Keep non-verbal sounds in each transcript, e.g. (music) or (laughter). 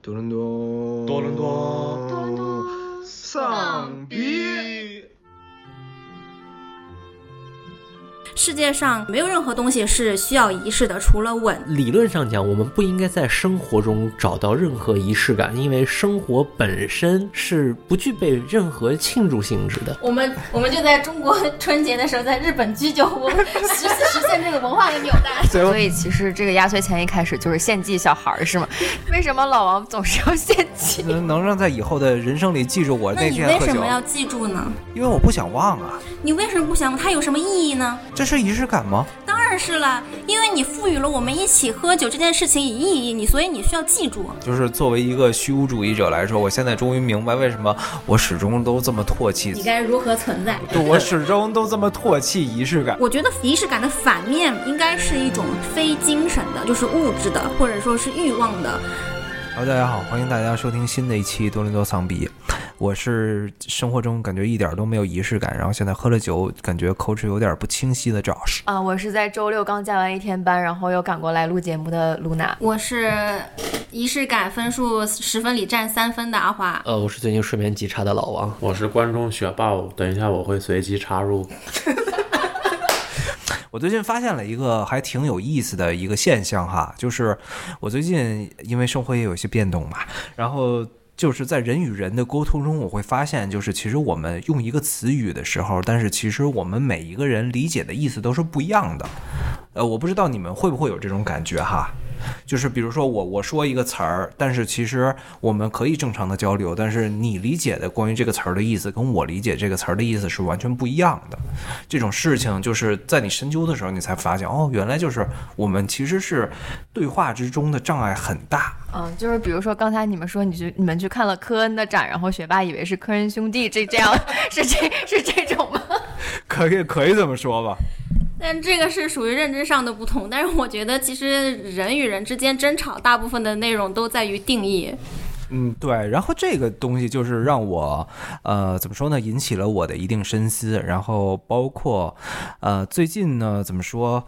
多伦多，多伦多多伦多丧逼。世界上没有任何东西是需要仪式的，除了吻。理论上讲，我们不应该在生活中找到任何仪式感，因为生活本身是不具备任何庆祝性质的。我们我们就在中国春节的时候，在日本居酒屋实实现这个文化的纽带。(laughs) 所以其实这个压岁钱一开始就是献祭小孩儿是吗？为什么老王总是要献祭？能 (laughs) 能让在以后的人生里记住我那你那天喝酒为什么，要记住呢？因为我不想忘啊。你为什么不想？它有什么意义呢？这是仪式感吗？当然是了，因为你赋予了我们一起喝酒这件事情以意义，你所以你需要记住。就是作为一个虚无主义者来说，我现在终于明白为什么我始终都这么唾弃你，该如何存在？对我始终都这么唾弃仪式感。我觉得仪式感的反面应该是一种非精神的，就是物质的，或者说是欲望的。好，大家好，欢迎大家收听新的一期多伦多丧逼。我是生活中感觉一点都没有仪式感，然后现在喝了酒，感觉口齿有点不清晰的 Josh。啊，我是在周六刚加完一天班，然后又赶过来录节目的露娜。我是仪式感分数十分里占三分的阿华。呃，我是最近睡眠极差的老王。我是观众雪豹，等一下我会随机插入。(laughs) 我最近发现了一个还挺有意思的一个现象哈，就是我最近因为生活也有一些变动嘛，然后就是在人与人的沟通中，我会发现，就是其实我们用一个词语的时候，但是其实我们每一个人理解的意思都是不一样的。呃，我不知道你们会不会有这种感觉哈。就是比如说我我说一个词儿，但是其实我们可以正常的交流，但是你理解的关于这个词儿的意思，跟我理解这个词儿的意思是完全不一样的。这种事情就是在你深究的时候，你才发现哦，原来就是我们其实是对话之中的障碍很大。嗯，就是比如说刚才你们说你去你们去看了科恩的展，然后学霸以为是科恩兄弟，这这样 (laughs) 是这是这种吗？可以可以这么说吧。但这个是属于认知上的不同，但是我觉得其实人与人之间争吵，大部分的内容都在于定义。嗯，对。然后这个东西就是让我，呃，怎么说呢，引起了我的一定深思。然后包括，呃，最近呢，怎么说？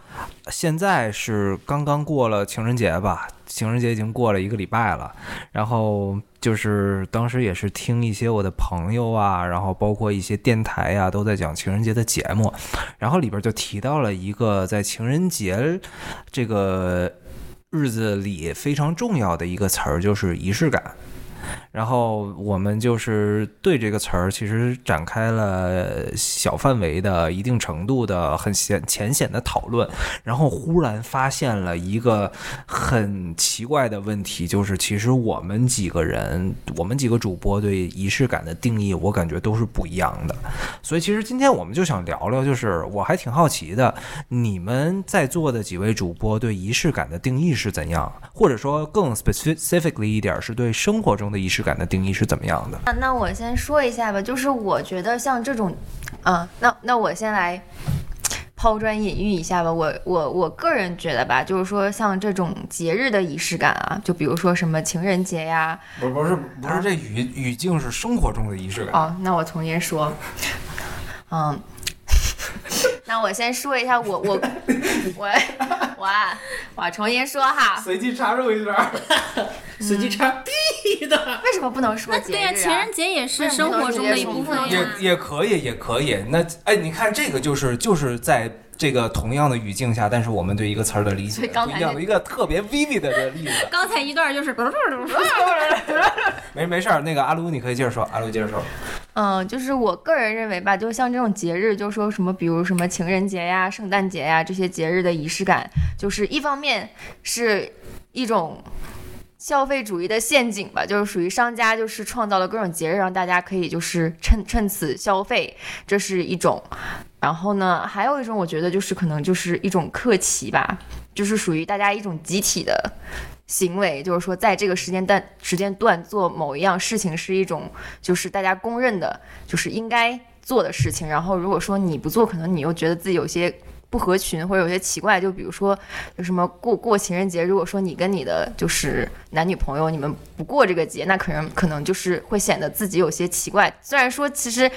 现在是刚刚过了情人节吧，情人节已经过了一个礼拜了。然后就是当时也是听一些我的朋友啊，然后包括一些电台呀、都在讲情人节的节目，然后里边就提到了一个在情人节这个日子里非常重要的一个词儿，就是仪式感。然后我们就是对这个词儿其实展开了小范围的、一定程度的、很浅浅显的讨论，然后忽然发现了一个很奇怪的问题，就是其实我们几个人，我们几个主播对仪式感的定义，我感觉都是不一样的。所以其实今天我们就想聊聊，就是我还挺好奇的，你们在座的几位主播对仪式感的定义是怎样，或者说更 specifically 一点，是对生活中的仪式感的定义是怎么样的？那那我先说一下吧，就是我觉得像这种，啊，那那我先来抛砖引玉一下吧。我我我个人觉得吧，就是说像这种节日的仪式感啊，就比如说什么情人节呀，不不是不是，这语语境是生活中的仪式感。哦，那我重新说，嗯，那我先说一下我我 (laughs) 我我我重新说哈，随机插入一段。(laughs) 随机插逼的。为什么不能说节日、对呀、情人节也是生活中的一部分。也也可以，也可以。那哎，你看这个就是就是在这个同样的语境下，但是我们对一个词儿的理解所以刚才不一样一个特别 vivid 的例子。刚才一段就是，(laughs) 没没事儿，那个阿卢你可以接着说，阿卢接着说。嗯，就是我个人认为吧，就像这种节日，就说什么，比如什么情人节呀、圣诞节呀这些节日的仪式感，就是一方面是一种消费主义的陷阱吧，就是属于商家就是创造了各种节日，让大家可以就是趁趁此消费，这是一种。然后呢，还有一种我觉得就是可能就是一种客气吧，就是属于大家一种集体的行为，就是说在这个时间段时间段做某一样事情是一种就是大家公认的，就是应该做的事情。然后如果说你不做，可能你又觉得自己有些不合群或者有些奇怪。就比如说有什么过过情人节，如果说你跟你的就是男女朋友你们不过这个节，那可能可能就是会显得自己有些奇怪。虽然说其实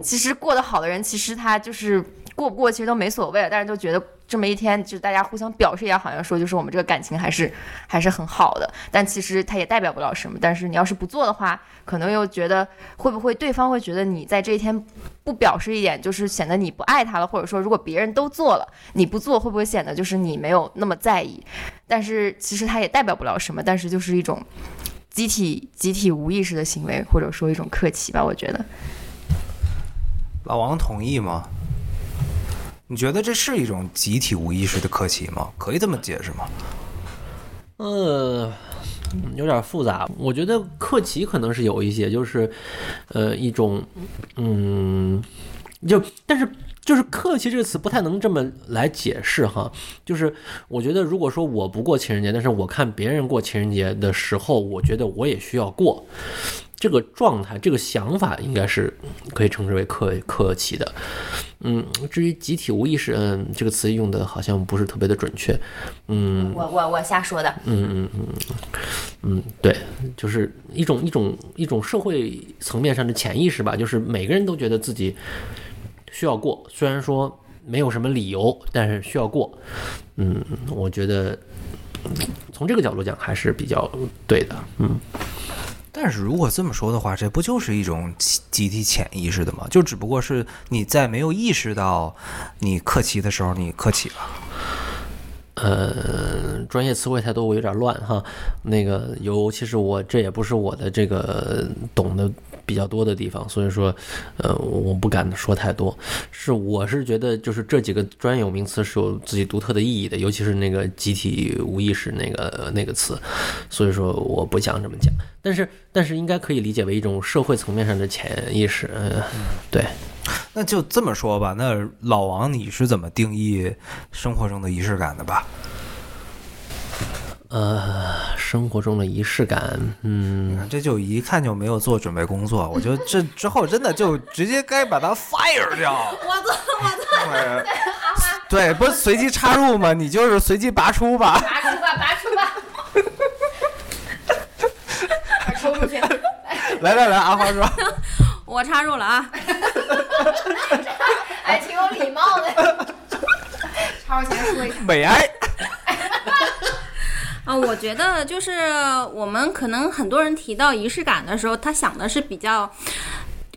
其实过得好的人，其实他就是过不过其实都没所谓了，但是就觉得。这么一天，就是大家互相表示一下，好像说就是我们这个感情还是还是很好的，但其实它也代表不了什么。但是你要是不做的话，可能又觉得会不会对方会觉得你在这一天不表示一点，就是显得你不爱他了，或者说如果别人都做了，你不做会不会显得就是你没有那么在意？但是其实它也代表不了什么，但是就是一种集体集体无意识的行为，或者说一种客气吧，我觉得。老王同意吗？你觉得这是一种集体无意识的客气吗？可以这么解释吗？呃，有点复杂。我觉得客气可能是有一些，就是呃一种嗯，就但是。就是客气这个词不太能这么来解释哈，就是我觉得如果说我不过情人节，但是我看别人过情人节的时候，我觉得我也需要过，这个状态，这个想法应该是可以称之为客客气的。嗯，至于集体无意识，嗯，这个词用的好像不是特别的准确。嗯，我我我瞎说的。嗯嗯嗯嗯，对，就是一种一种一种社会层面上的潜意识吧，就是每个人都觉得自己需要过，虽然说没有什么理由，但是需要过。嗯，我觉得嗯从这个角度讲还是比较对的。嗯。但是如果这么说的话，这不就是一种集体潜意识的吗？就只不过是你在没有意识到你客气的时候，你客气了。呃，专业词汇太多，我有点乱哈。那个，尤其是我这也不是我的这个懂得比较多的地方，所以说，呃，我不敢说太多。是，我是觉得就是这几个专有名词是有自己独特的意义的，尤其是那个集体无意识那个那个词，所以说我不想这么讲。但是，但是应该可以理解为一种社会层面上的潜意识。嗯，对。那就这么说吧，那老王你是怎么定义生活中的仪式感的吧？呃，生活中的仪式感，嗯，这就一看就没有做准备工作，我觉得这之后真的就直接该把它 fire 掉。我做，我做。对，对，不是随机插入吗？你就是随机拔出吧。拔出吧，拔出吧。抽出去。(laughs) 来来来，阿花说。(laughs) 我插入了啊。还 (laughs) 挺有礼貌的。超前说一下。美哀。啊，我觉得就是我们可能很多人提到仪式感的时候，他想的是比较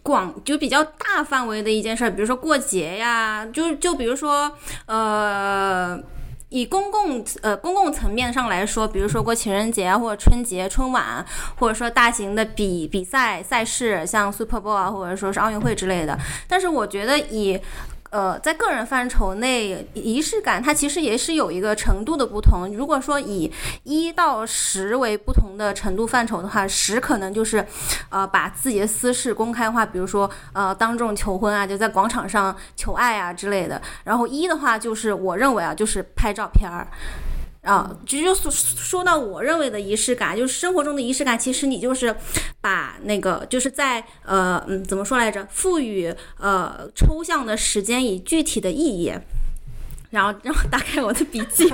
广，就比较大范围的一件事儿，比如说过节呀，就就比如说呃。以公共呃公共层面上来说，比如说过情人节啊，或者春节、春晚，或者说大型的比比赛赛事，像 Super Bowl 啊，或者说是奥运会之类的。但是我觉得以呃，在个人范畴内，仪式感它其实也是有一个程度的不同。如果说以一到十为不同的程度范畴的话，十可能就是，呃，把自己的私事公开化，比如说呃当众求婚啊，就在广场上求爱啊之类的。然后一的话就是我认为啊，就是拍照片儿。啊，就就说说到我认为的仪式感，就是生活中的仪式感，其实你就是把那个就是在呃嗯怎么说来着，赋予呃抽象的时间以具体的意义，然后让我打开我的笔记。(laughs)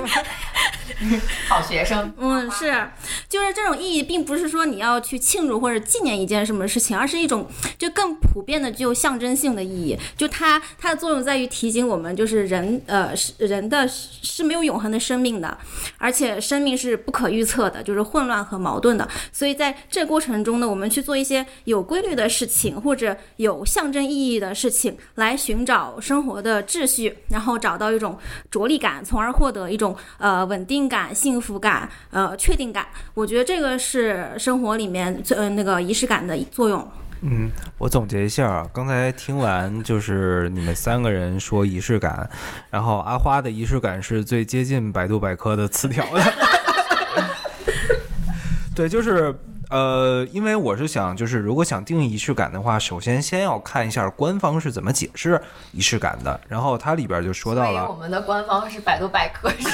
好学生。嗯，是，就是这种意义，并不是说你要去庆祝或者纪念一件什么事情，而是一种就更普遍的具有象征性的意义。就它它的作用在于提醒我们，就是人呃是人的是没有永恒的生命的，而且生命是不可预测的，就是混乱和矛盾的。所以在这过程中呢，我们去做一些有规律的事情，或者有象征意义的事情，来寻找生活的秩序，然后找到一种着力感，从而获得一种呃稳定感、幸福感、呃确定感。我觉得这个是生活里面最呃那个仪式感的作用。嗯，我总结一下啊，刚才听完就是你们三个人说仪式感，然后阿花的仪式感是最接近百度百科的词条的。(laughs) (laughs) 对，就是呃，因为我是想，就是如果想定义仪式感的话，首先先要看一下官方是怎么解释仪式感的，然后它里边就说到所以我，们的官方是百度百科，是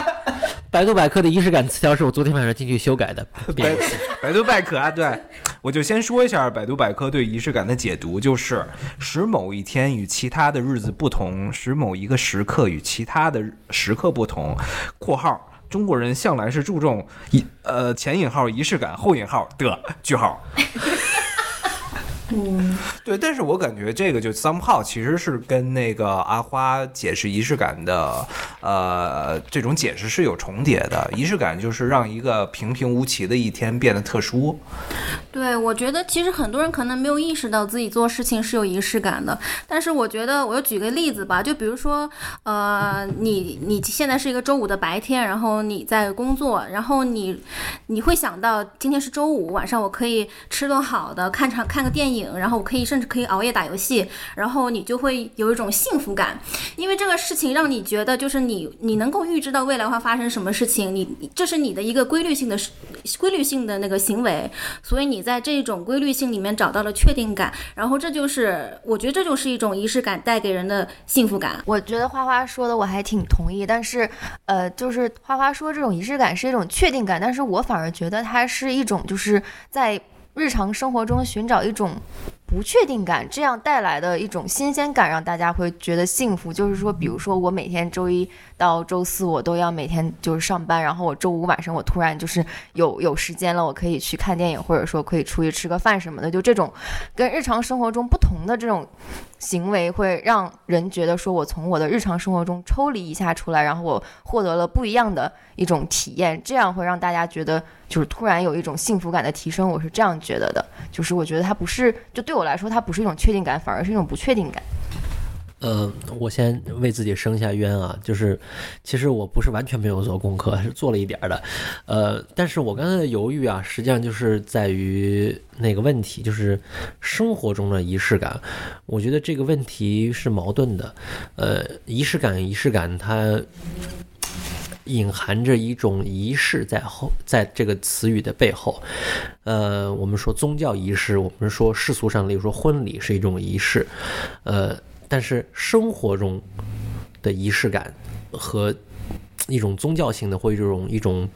(laughs) 百度百科的仪式感词条是我昨天晚上进去修改的。百百度百科啊，对，我就先说一下百度百科对仪式感的解读，就是使某一天与其他的日子不同，使某一个时刻与其他的时刻不同（括号）。中国人向来是注重呃前引号仪式感后引号的句号。嗯，对，但是我感觉这个就 somehow 其实是跟那个阿花解释仪式感的，呃，这种解释是有重叠的。仪式感就是让一个平平无奇的一天变得特殊。对，我觉得其实很多人可能没有意识到自己做事情是有仪式感的，但是我觉得我就举个例子吧，就比如说，呃，你你现在是一个周五的白天，然后你在工作，然后你你会想到今天是周五晚上，我可以吃顿好的，看场看个电影，然后我可以甚至可以熬夜打游戏，然后你就会有一种幸福感，因为这个事情让你觉得就是你你能够预知到未来会发生什么事情，你这是你的一个规律性的规律性的那个行为，所以你在这种规律性里面找到了确定感，然后这就是我觉得这就是一种仪式感带给人的幸福感。我觉得花花说的我还挺同意，但是，呃，就是花花说这种仪式感是一种确定感，但是我反而觉得它是一种就是在日常生活中寻找一种不确定感，这样带来的一种新鲜感，让大家会觉得幸福。就是说，比如说我每天周一到周四我都要每天就是上班，然后我周五晚上我突然就是有 (laughs) 有时间了，我可以去看电影，或者说可以出去吃个饭什么的，就这种跟日常生活中不同的这种行为，会让人觉得说我从我的日常生活中抽离一下出来，然后我获得了不一样的一种体验，这样会让大家觉得就是突然有一种幸福感的提升。我是这样觉得的，就是我觉得它不是就对我我来说，它不是一种确定感，反而是一种不确定感。呃，我先为自己申下冤啊，就是其实我不是完全没有做功课，是做了一点儿的，呃，但是我刚才的犹豫啊，实际上就是在于那个问题，就是生活中的仪式感，我觉得这个问题是矛盾的，呃，仪式感，仪式感它。隐含着一种仪式在后，在这个词语的背后，呃，我们说宗教仪式，我们说世俗上，例如说婚礼是一种仪式，呃，但是生活中的仪式感和一种宗教性的或者这种一种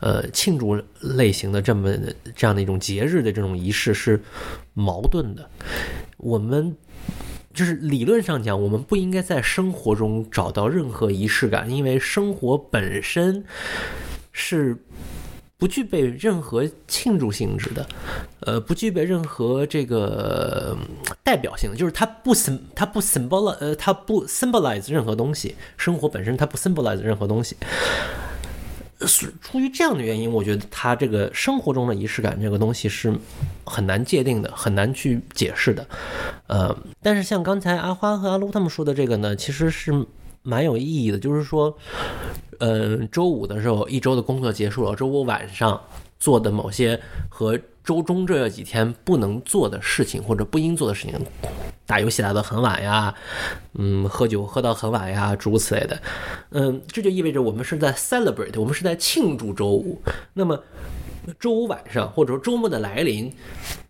呃庆祝类型的这么这样的一种节日的这种仪式是矛盾的，我们。就是理论上讲，我们不应该在生活中找到任何仪式感，因为生活本身是不具备任何庆祝性质的，呃，不具备任何这个代表性的，就是它不 sym 它不 symbol 呃它不 symbolize 任何东西，生活本身它不 symbolize 任何东西。是出于这样的原因，我觉得他这个生活中的仪式感这个东西是很难界定的，很难去解释的。呃，但是像刚才阿花和阿撸他们说的这个呢，其实是蛮有意义的，就是说，嗯、周五的时候一周的工作结束了，周五晚上做的某些和周中这几天不能做的事情或者不应做的事情，打游戏打到很晚呀，嗯，喝酒喝到很晚呀，诸如此类的。嗯，这就意味着我们是在 celebrate，我们是在庆祝周五。那么周五晚上或者说周末的来临，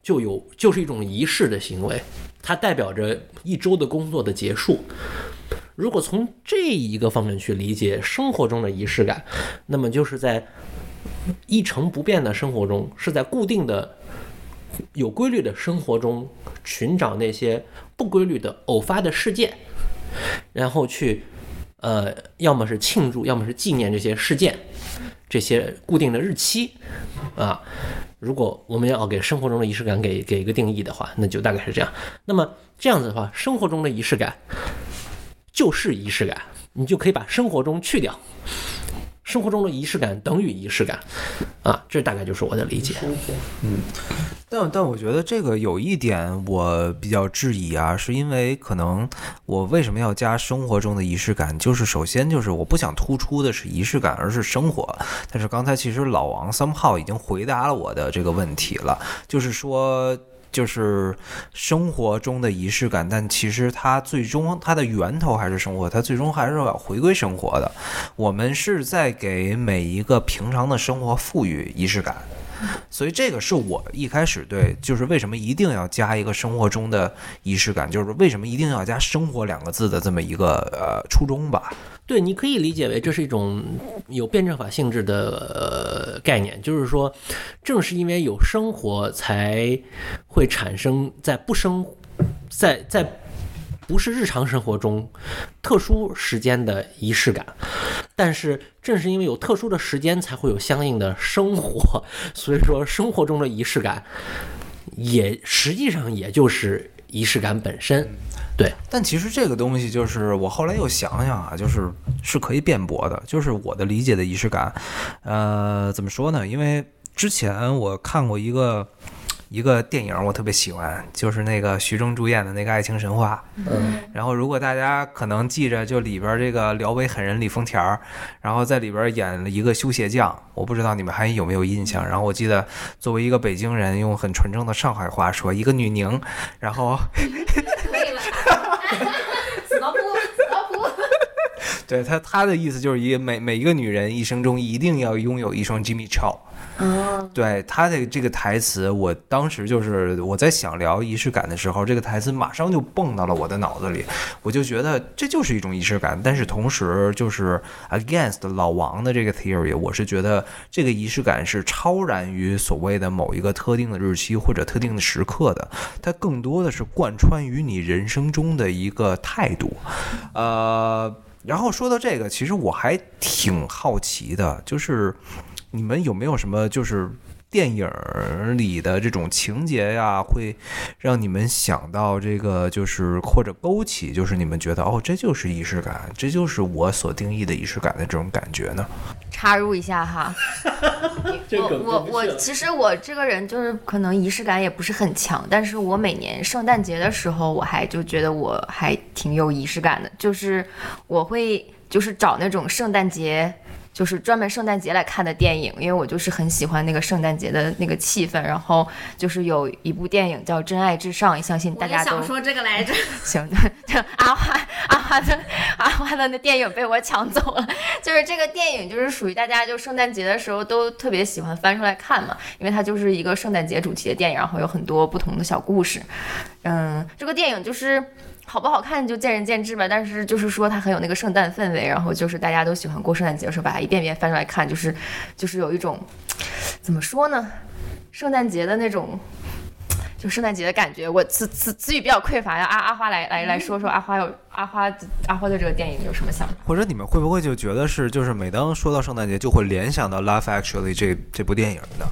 就有就是一种仪式的行为，它代表着一周的工作的结束。如果从这一个方面去理解生活中的仪式感，那么就是在一成不变的生活中，是在固定的、有规律的生活中寻找那些不规律的偶发的事件，然后去呃，要么是庆祝，要么是纪念这些事件，这些固定的日期啊。如果我们要给生活中的仪式感给给一个定义的话，那就大概是这样。那么这样子的话，生活中的仪式感就是仪式感，你就可以把生活中去掉。生活中的仪式感等于仪式感，啊，这大概就是我的理解。嗯但但我觉得这个有一点我比较质疑啊，是因为可能我为什么要加生活中的仪式感？就是首先就是我不想突出的是仪式感，而是生活。但是刚才其实老王 somehow 已经回答了我的这个问题了，就是说。就是生活中的仪式感，但其实它最终它的源头还是生活，它最终还是要回归生活的。我们是在给每一个平常的生活赋予仪式感。所以这个是我一开始对，就是为什么一定要加一个生活中的仪式感，就是为什么一定要加“生活”两个字的这么一个呃初衷吧。对，你可以理解为这是一种有辩证法性质的、概念，就是说，正是因为有生活，才会产生在不生在在不是日常生活中特殊时间的仪式感。但是正是因为有特殊的时间，才会有相应的生活，(laughs) 所以说生活中的仪式感也实际上也就是仪式感本身。对，但其实这个东西就是我后来又想想啊，就是是可以辩驳的。就是我的理解的仪式感，呃，怎么说呢？因为之前我看过一个一个电影，我特别喜欢，就是那个徐峥主演的那个《爱情神话》。嗯，然后如果大家可能记着，就里边这个辽北狠人李丰田儿，然后在里边演了一个修鞋匠，我不知道你们还有没有印象。然后我记得作为一个北京人，用很纯正的上海话说，一个女宁，然后。可以了，死老虎，死老虎。对他，他的意思就是一每每一个女人一生中一定要拥有一双 Jimmy Choo。哦，对他的这个台词，我当时就是我在想聊仪式感的时候，这个台词马上就蹦到了我的脑子里，我就觉得这就是一种仪式感。但是同时，就是 against 老王的这个 theory，我是觉得这个仪式感是超然于所谓的某一个特定的日期或者特定的时刻的，它更多的是贯穿于你人生中的一个态度，呃。然后说到这个，其实我还挺好奇的，就是你们有没有什么就是电影里的这种情节呀，会让你们想到这个，就是或者勾起，就是你们觉得哦，这就是仪式感，这就是我所定义的仪式感的这种感觉呢？插入一下哈，(laughs) 我我我，其实我这个人就是可能仪式感也不是很强，但是我每年圣诞节的时候，我还就觉得我还挺有仪式感的，就是我会就是找那种圣诞节。就是专门圣诞节来看的电影，因为我就是很喜欢那个圣诞节的那个气氛。然后就是有一部电影叫《真爱至上》，相信大家都想说这个来着。(laughs) 行，对，阿花阿花的阿花的那电影被我抢走了。就是这个电影，就是属于大家就圣诞节的时候都特别喜欢翻出来看嘛，因为它就是一个圣诞节主题的电影，然后有很多不同的小故事。嗯，这个电影就是。好不好看就见仁见智吧，但是就是说它很有那个圣诞氛围，然后就是大家都喜欢过圣诞节的时候把它一遍遍翻出来看，就是就是有一种怎么说呢，圣诞节的那种就圣诞节的感觉。我词词词语比较匮乏呀，阿阿花来来来说说阿花有阿花阿花对这个电影有什么想法？或者你们会不会就觉得是，就是每当说到圣诞节，就会联想到《Love Actually 这》这部电影呢？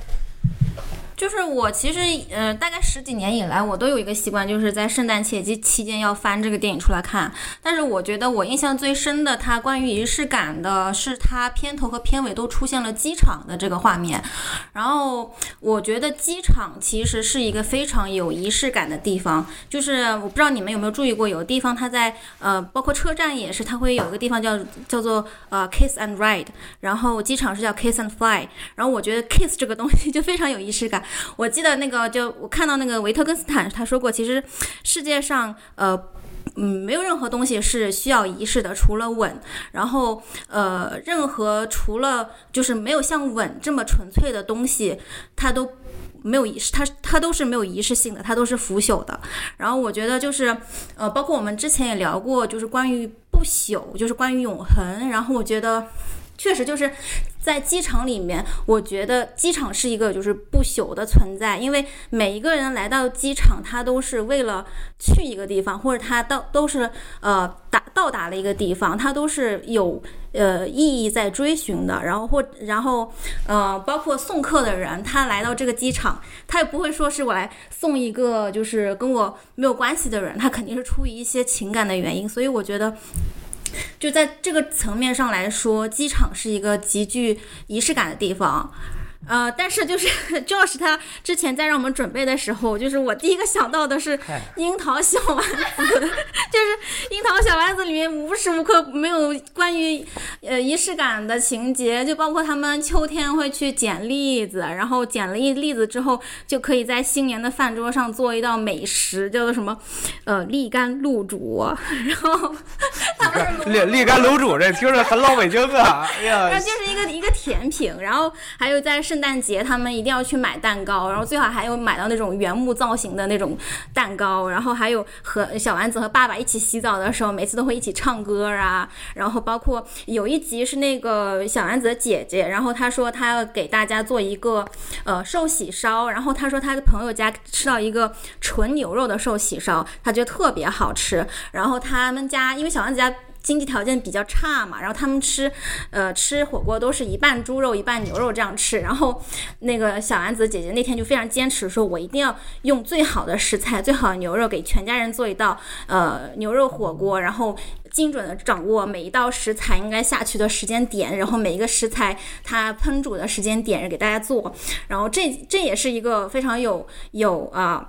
就是我其实呃，大概十几年以来，我都有一个习惯，就是在圣诞节期期间要翻这个电影出来看。但是我觉得我印象最深的，它关于仪式感的是它片头和片尾都出现了机场的这个画面。然后我觉得机场其实是一个非常有仪式感的地方。就是我不知道你们有没有注意过，有的地方它在呃，包括车站也是，它会有一个地方叫叫做呃 kiss and ride，然后机场是叫 kiss and fly。然后我觉得 kiss 这个东西就非常有仪式感。我记得那个，就我看到那个维特根斯坦他说过，其实世界上呃。嗯，没有任何东西是需要仪式的，除了吻。然后，呃，任何除了就是没有像吻这么纯粹的东西，它都没有仪式，它它都是没有仪式性的，它都是腐朽的。然后我觉得就是，呃，包括我们之前也聊过，就是关于不朽，就是关于永恒。然后我觉得。确实就是在机场里面，我觉得机场是一个就是不朽的存在，因为每一个人来到机场，他都是为了去一个地方，或者他到都是呃达到达了一个地方，他都是有呃意义在追寻的。然后或然后呃，包括送客的人，他来到这个机场，他也不会说是我来送一个就是跟我没有关系的人，他肯定是出于一些情感的原因。所以我觉得。就在这个层面上来说，机场是一个极具仪式感的地方。呃，但是就是 (laughs) Josh 他之前在让我们准备的时候，就是我第一个想到的是樱桃小丸子，(laughs) 就是樱桃小丸子里面无时无刻没有关于呃仪式感的情节，就包括他们秋天会去捡栗子，然后捡了一栗子之后，就可以在新年的饭桌上做一道美食，叫做什么呃栗干露煮，(laughs) 然后他们是立立干卤煮，这听着很老北京啊！哎呀然后，就是一个一个甜品，然后还有在圣诞节他们一定要去买蛋糕，然后最好还有买到那种原木造型的那种蛋糕，然后还有和小丸子和爸爸一起洗澡的时候，每次都会一起唱歌啊，然后包括有一集是那个小丸子的姐姐，然后她说她要给大家做一个呃寿喜烧，然后她说她的朋友家吃到一个纯牛肉的寿喜烧，她觉得特别好吃，然后他们家因为小丸子家。经济条件比较差嘛，然后他们吃呃吃火锅都是一半猪肉一半牛肉这样吃，然后那个小丸子姐姐那天就非常坚持说，我一定要用最好的食材、最好的牛肉给全家人做一道呃牛肉火锅，然后。精准的掌握每一道食材应该下去的时间点，然后每一个食材它烹煮的时间点给大家做，然后这这也是一个非常有有啊。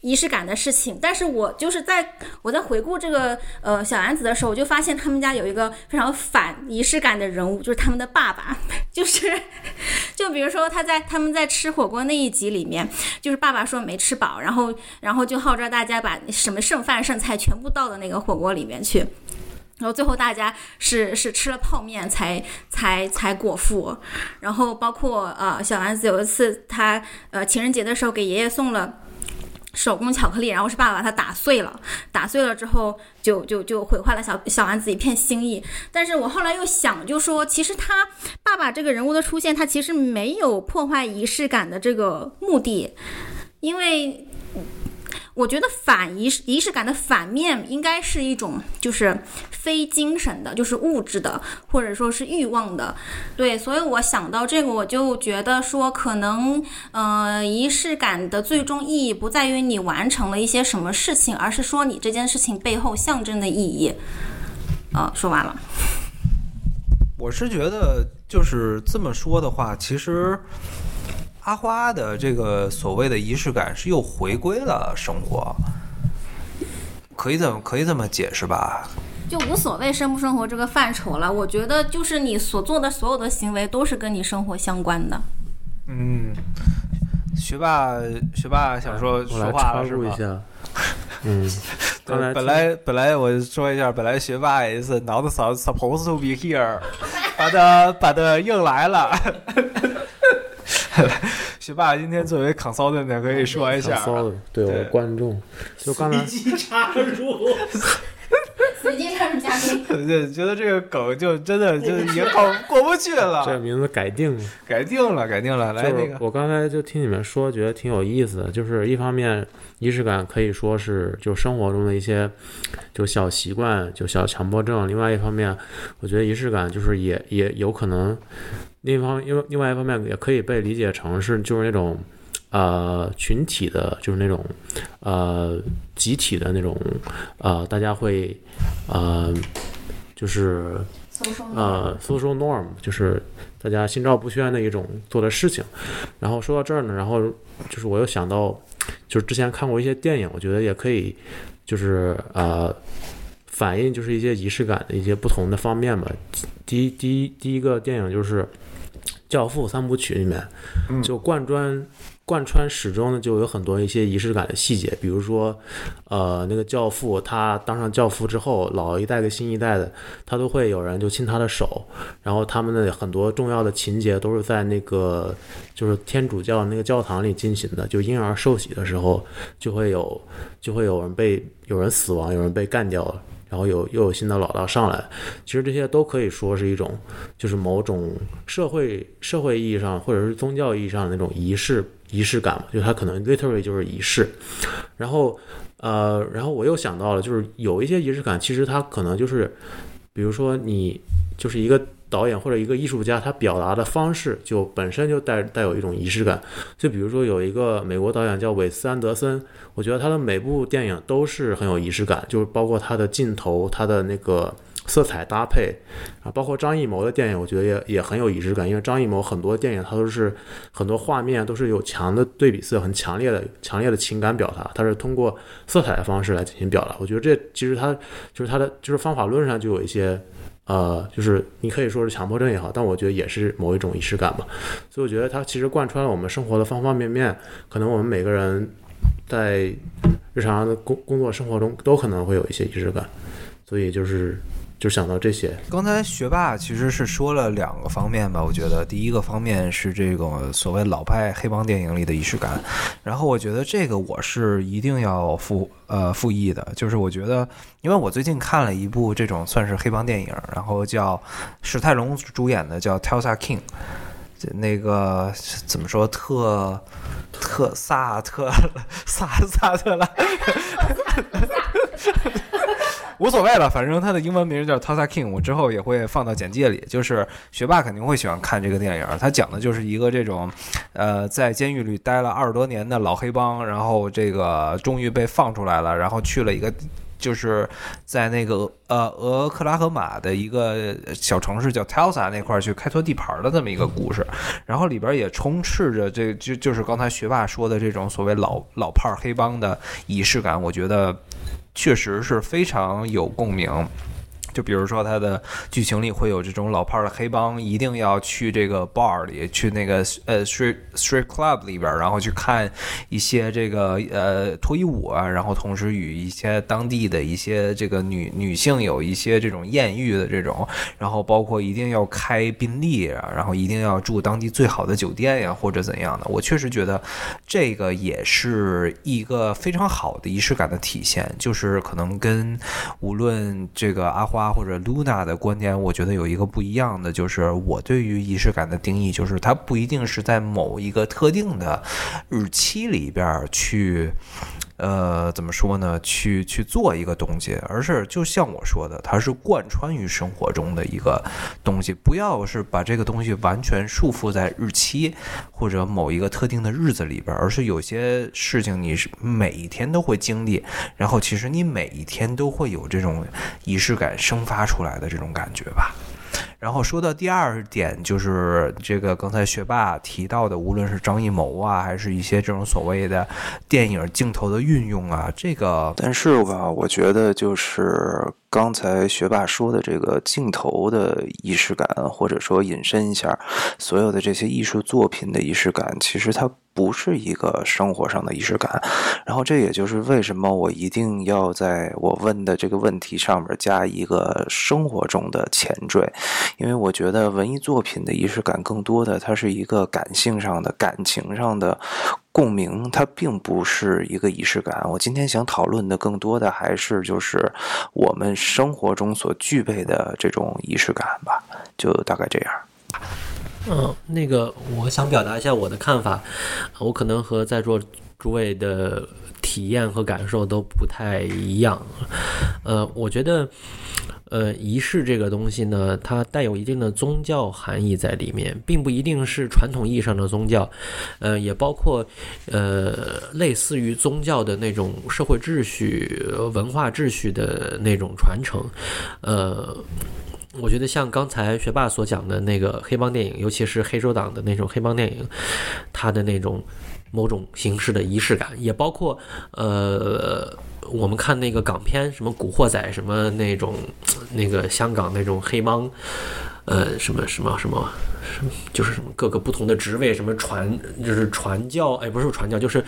仪式感的事情，但是我就是在我在回顾这个呃小丸子的时候，我就发现他们家有一个非常反仪式感的人物，就是他们的爸爸，(laughs) 就是就比如说他在他们在吃火锅那一集里面，就是爸爸说没吃饱，然后然后就号召大家把什么剩饭剩菜全部倒到那个火锅里面去。然后最后大家是是吃了泡面才才才果腹，然后包括呃小丸子有一次他呃情人节的时候给爷爷送了手工巧克力，然后是爸爸把它打碎了，打碎了之后就就就毁坏了小小丸子一片心意。但是我后来又想，就说其实他爸爸这个人物的出现，他其实没有破坏仪式感的这个目的，因为。我觉得反仪式仪式感的反面应该是一种就是非精神的，就是物质的，或者说是欲望的。对，所以我想到这个，我就觉得说，可能呃，仪式感的最终意义不在于你完成了一些什么事情，而是说你这件事情背后象征的意义。啊，说完了。我是觉得就是这么说的话，其实。阿花的这个所谓的仪式感是又回归了生活，可以这么可以这么解释吧？就无所谓生不生活这个范畴了。我觉得就是你所做的所有的行为都是跟你生活相关的。嗯，学霸学霸想说说话了是一下。(laughs) 嗯，本本来本来我说一下，本来学霸也是脑子上 supposed to be here，把他把他硬来了。(laughs) 学霸今天作为 consultant 可以说一下，对我观众，就刚才随机插入，随机插入嘉宾，对，觉得这个梗就真的就也过过不去了。这名字改定了，改定了，改定了。来那个，我刚才就听你们说，觉得挺有意思的。就是一方面，仪式感可以说是就生活中的一些就小习惯，就小强迫症；另外一方面，我觉得仪式感就是也也有可能。另一方，因为另外一方面也可以被理解成是就是那种，呃，群体的，就是那种，呃，集体的那种，呃，大家会，呃，就是呃，social norm，就是大家心照不宣的一种做的事情。然后说到这儿呢，然后就是我又想到，就是之前看过一些电影，我觉得也可以，就是呃。反映就是一些仪式感的一些不同的方面吧。第一，第一，第一个电影就是。《教父》三部曲里面，就贯穿贯穿始终的就有很多一些仪式感的细节，比如说，呃，那个教父他当上教父之后，老一代跟新一代的他都会有人就亲他的手，然后他们的很多重要的情节都是在那个就是天主教那个教堂里进行的，就婴儿受洗的时候就会有就会有人被有人死亡，有人被干掉了。然后有又有新的老道上来，其实这些都可以说是一种，就是某种社会社会意义上或者是宗教意义上的那种仪式仪式感嘛，就它可能 literally 就是仪式。然后呃，然后我又想到了，就是有一些仪式感，其实它可能就是，比如说你就是一个。导演或者一个艺术家，他表达的方式就本身就带带有一种仪式感。就比如说有一个美国导演叫韦斯安德森，我觉得他的每部电影都是很有仪式感，就是包括他的镜头、他的那个色彩搭配啊，包括张艺谋的电影，我觉得也也很有仪式感。因为张艺谋很多电影他都是很多画面都是有强的对比色，很强烈的强烈的情感表达，他是通过色彩的方式来进行表达。我觉得这其实他就是他的就是方法论上就有一些。呃，就是你可以说是强迫症也好，但我觉得也是某一种仪式感吧。所以我觉得它其实贯穿了我们生活的方方面面。可能我们每个人在日常的工工作生活中都可能会有一些仪式感。所以就是。就想到这些。刚才学霸其实是说了两个方面吧，我觉得第一个方面是这个所谓老派黑帮电影里的仪式感，然后我觉得这个我是一定要复呃复议的，就是我觉得，因为我最近看了一部这种算是黑帮电影，然后叫史泰龙主演的叫《Tulsa King》，那个怎么说特特萨特 (laughs) 萨萨特拉。(laughs) 无所谓了，反正他的英文名叫 Tulsa King，我之后也会放到简介里。就是学霸肯定会喜欢看这个电影，他讲的就是一个这种，呃，在监狱里待了二十多年的老黑帮，然后这个终于被放出来了，然后去了一个。就是在那个呃俄克拉荷马的一个小城市叫 Tulsa 那块儿去开拓地盘的这么一个故事，然后里边也充斥着这就就是刚才学霸说的这种所谓老老派黑帮的仪式感，我觉得确实是非常有共鸣。就比如说，它的剧情里会有这种老派儿的黑帮，一定要去这个 bar 里，去那个呃 street street club 里边，然后去看一些这个呃脱衣舞啊，然后同时与一些当地的一些这个女女性有一些这种艳遇的这种，然后包括一定要开宾利啊，然后一定要住当地最好的酒店呀，或者怎样的。我确实觉得这个也是一个非常好的仪式感的体现，就是可能跟无论这个阿花或者 Luna 的观点，我觉得有一个不一样的，就是我对于仪式感的定义，就是它不一定是在某一个特定的日期里边去。呃，怎么说呢？去去做一个东西，而是就像我说的，它是贯穿于生活中的一个东西。不要是把这个东西完全束缚在日期或者某一个特定的日子里边，而是有些事情你是每一天都会经历，然后其实你每一天都会有这种仪式感生发出来的这种感觉吧。然后说到第二点，就是这个刚才学霸提到的，无论是张艺谋啊，还是一些这种所谓的电影镜头的运用啊，这个但是吧，我觉得就是刚才学霸说的这个镜头的仪式感，或者说引申一下，所有的这些艺术作品的仪式感，其实它不是一个生活上的仪式感。然后这也就是为什么我一定要在我问的这个问题上面加一个生活中的前缀，因为我觉得文艺作品的仪式感更多的它是一个感性上的、感情上的。共鸣，它并不是一个仪式感。我今天想讨论的更多的还是就是我们生活中所具备的这种仪式感吧，就大概这样。嗯，那个我想表达一下我的看法，我可能和在座诸位的体验和感受都不太一样。呃，我觉得。呃，仪式这个东西呢，它带有一定的宗教含义在里面，并不一定是传统意义上的宗教，呃，也包括呃类似于宗教的那种社会秩序、文化秩序的那种传承。呃，我觉得像刚才学霸所讲的那个黑帮电影，尤其是黑手党的那种黑帮电影，它的那种某种形式的仪式感，也包括呃。我们看那个港片，什么《古惑仔》，什么那种，那个香港那种黑帮，呃，什么什么什么，就是什么各个不同的职位，什么传就是传教，哎，不是传教，就是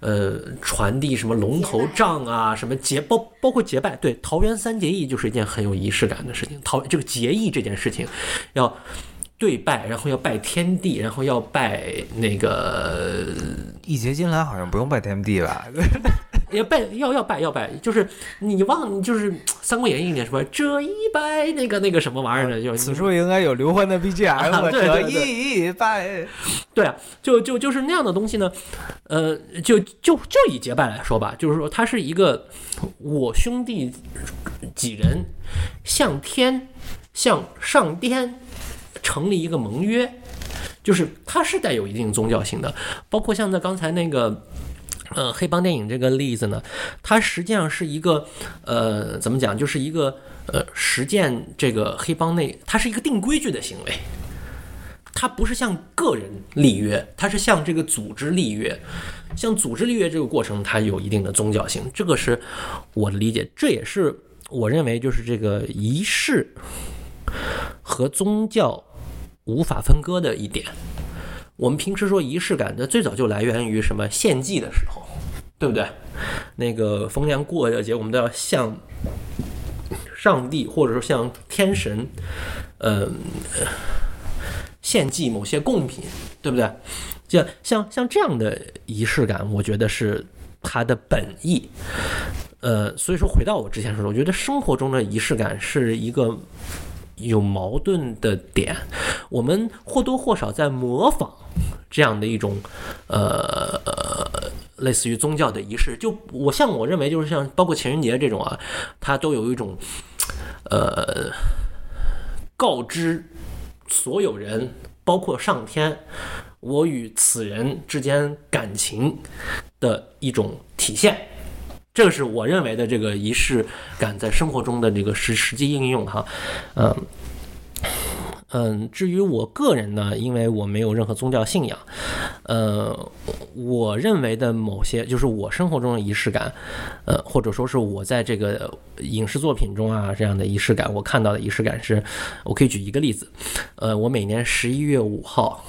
呃传递什么龙头杖啊，什么结包包括结拜，对，桃园三结义就是一件很有仪式感的事情。桃这个结义这件事情，要对拜，然后要拜天地，然后要拜那个义结金兰好像不用拜天地吧？(laughs) 要拜要要拜要拜，就是你忘就是《三国演义》里面说这一拜那个那个什么玩意儿的，就此处应该有刘欢的 BGM，(laughs) 对对对这一拜。对啊，就就就是那样的东西呢，呃，就就就以结拜来说吧，就是说它是一个我兄弟几人向天向上天成立一个盟约，就是它是带有一定宗教性的，包括像在刚才那个。呃，黑帮电影这个例子呢，它实际上是一个，呃，怎么讲，就是一个呃，实践这个黑帮内，它是一个定规矩的行为，它不是向个人立约，它是向这个组织立约，向组织立约这个过程，它有一定的宗教性，这个是我的理解，这也是我认为就是这个仪式和宗教无法分割的一点。我们平时说仪式感，那最早就来源于什么献祭的时候，对不对？那个逢年过节，我们都要向上帝或者说向天神，嗯，献祭某些贡品，对不对？像像像这样的仪式感，我觉得是它的本意。呃，所以说回到我之前说的，我觉得生活中的仪式感是一个。有矛盾的点，我们或多或少在模仿这样的一种，呃，类似于宗教的仪式。就我像我认为，就是像包括情人节这种啊，它都有一种呃告知所有人，包括上天，我与此人之间感情的一种体现。这个是我认为的这个仪式感在生活中的这个实实际应用哈，嗯。嗯，至于我个人呢，因为我没有任何宗教信仰，呃，我认为的某些就是我生活中的仪式感，呃，或者说是我在这个影视作品中啊这样的仪式感，我看到的仪式感是，我可以举一个例子，呃，我每年十一月五号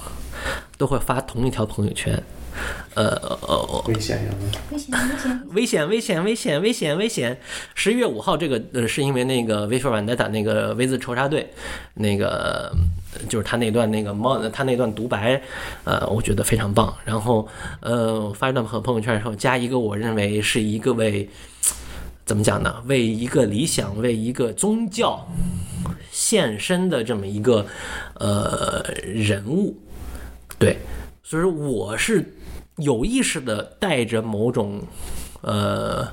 都会发同一条朋友圈。呃呃，危险呀！危险危险！危险危险危险危险危险！十一月五号这个呃，是因为那个《V for Vendetta》那个 V 字仇杀队，那个就是他那段那个猫，他那段独白，呃，我觉得非常棒。然后呃，发一段朋朋友圈的时候，加一个我认为是一个为怎么讲呢？为一个理想，为一个宗教献身的这么一个呃人物，对。所以说，我是有意识的带着某种呃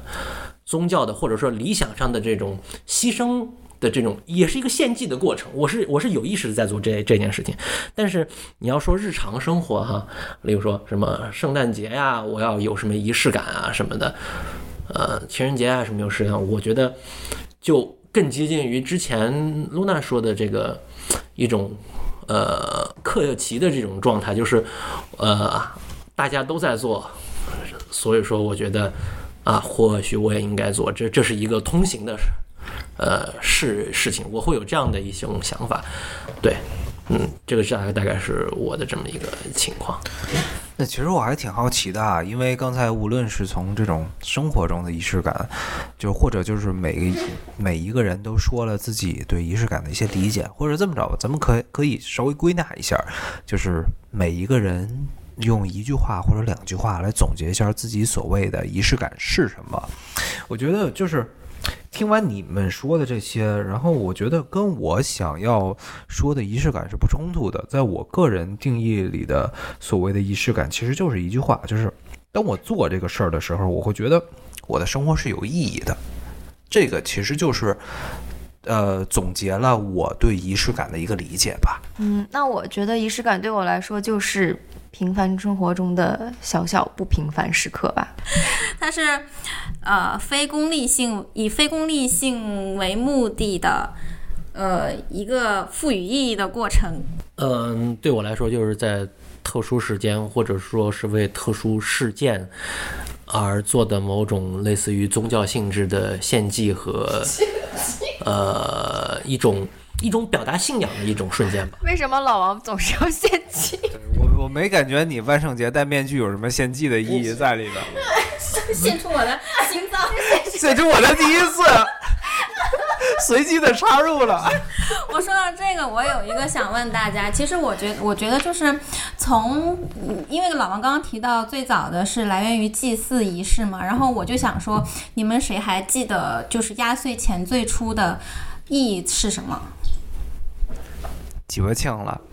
宗教的或者说理想上的这种牺牲的这种，也是一个献祭的过程。我是我是有意识的在做这这件事情。但是你要说日常生活哈，例如说什么圣诞节呀，我要有什么仪式感啊什么的，呃，情人节啊什么有式感，我觉得就更接近于之前露娜说的这个一种。呃，客气的这种状态，就是，呃，大家都在做，所以说我觉得，啊，或许我也应该做，这这是一个通行的，呃，事事情，我会有这样的一种想法，对，嗯，这个大概大概是我的这么一个情况。那其实我还挺好奇的啊，因为刚才无论是从这种生活中的仪式感，就或者就是每每一个人都说了自己对仪式感的一些理解，或者这么着吧，咱们可以可以稍微归纳一下，就是每一个人用一句话或者两句话来总结一下自己所谓的仪式感是什么。我觉得就是。听完你们说的这些，然后我觉得跟我想要说的仪式感是不冲突的。在我个人定义里的所谓的仪式感，其实就是一句话，就是当我做这个事儿的时候，我会觉得我的生活是有意义的。这个其实就是，呃，总结了我对仪式感的一个理解吧。嗯，那我觉得仪式感对我来说就是。平凡生活中的小小不平凡时刻吧，(laughs) 它是，呃，非功利性以非功利性为目的的，呃，一个赋予意义的过程。嗯，对我来说，就是在特殊时间或者说是为特殊事件而做的某种类似于宗教性质的献祭和，(laughs) 呃，一种。一种表达信仰的一种瞬间吧。为什么老王总是要献祭？我我没感觉你万圣节戴面具有什么献祭的意义在里边。(laughs) 献出我的心脏，(laughs) 献出我的第一次，(laughs) 随机的插入了。我说到这个，我有一个想问大家，其实我觉我觉得就是从，因为老王刚刚提到最早的是来源于祭祀仪式嘛，然后我就想说，你们谁还记得就是压岁钱最初的意义是什么？记不清了。(laughs)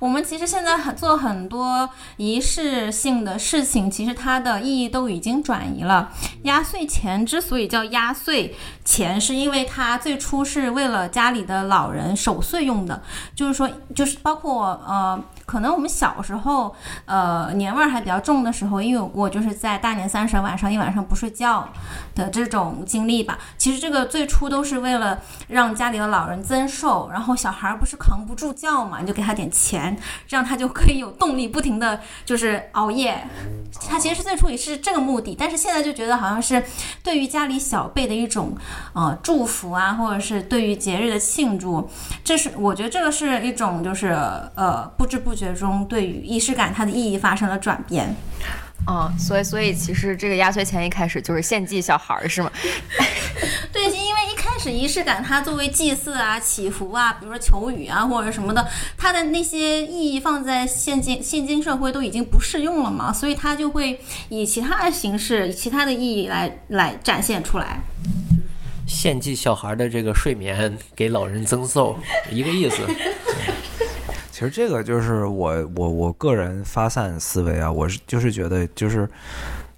我们其实现在很做很多仪式性的事情，其实它的意义都已经转移了。压岁钱之所以叫压岁钱，是因为它最初是为了家里的老人守岁用的，就是说，就是包括呃。可能我们小时候，呃，年味儿还比较重的时候，也有过就是在大年三十晚上一晚上不睡觉的这种经历吧。其实这个最初都是为了让家里的老人增寿，然后小孩不是扛不住觉嘛，你就给他点钱，这样他就可以有动力不停的就是熬夜。(laughs) 他其实最初也是这个目的，但是现在就觉得好像是对于家里小辈的一种呃祝福啊，或者是对于节日的庆祝。这是我觉得这个是一种就是呃不知不觉。学中对于仪式感它的意义发生了转变，嗯，所以所以其实这个压岁钱一开始就是献祭小孩儿是吗？(laughs) 对，因为一开始仪式感它作为祭祀啊、祈福啊，比如说求雨啊或者什么的，它的那些意义放在现今现今社会都已经不适用了嘛，所以它就会以其他的形式、以其他的意义来来展现出来。献祭小孩的这个睡眠给老人增寿，一个意思。(laughs) 其实这个就是我我我个人发散思维啊，我是就是觉得就是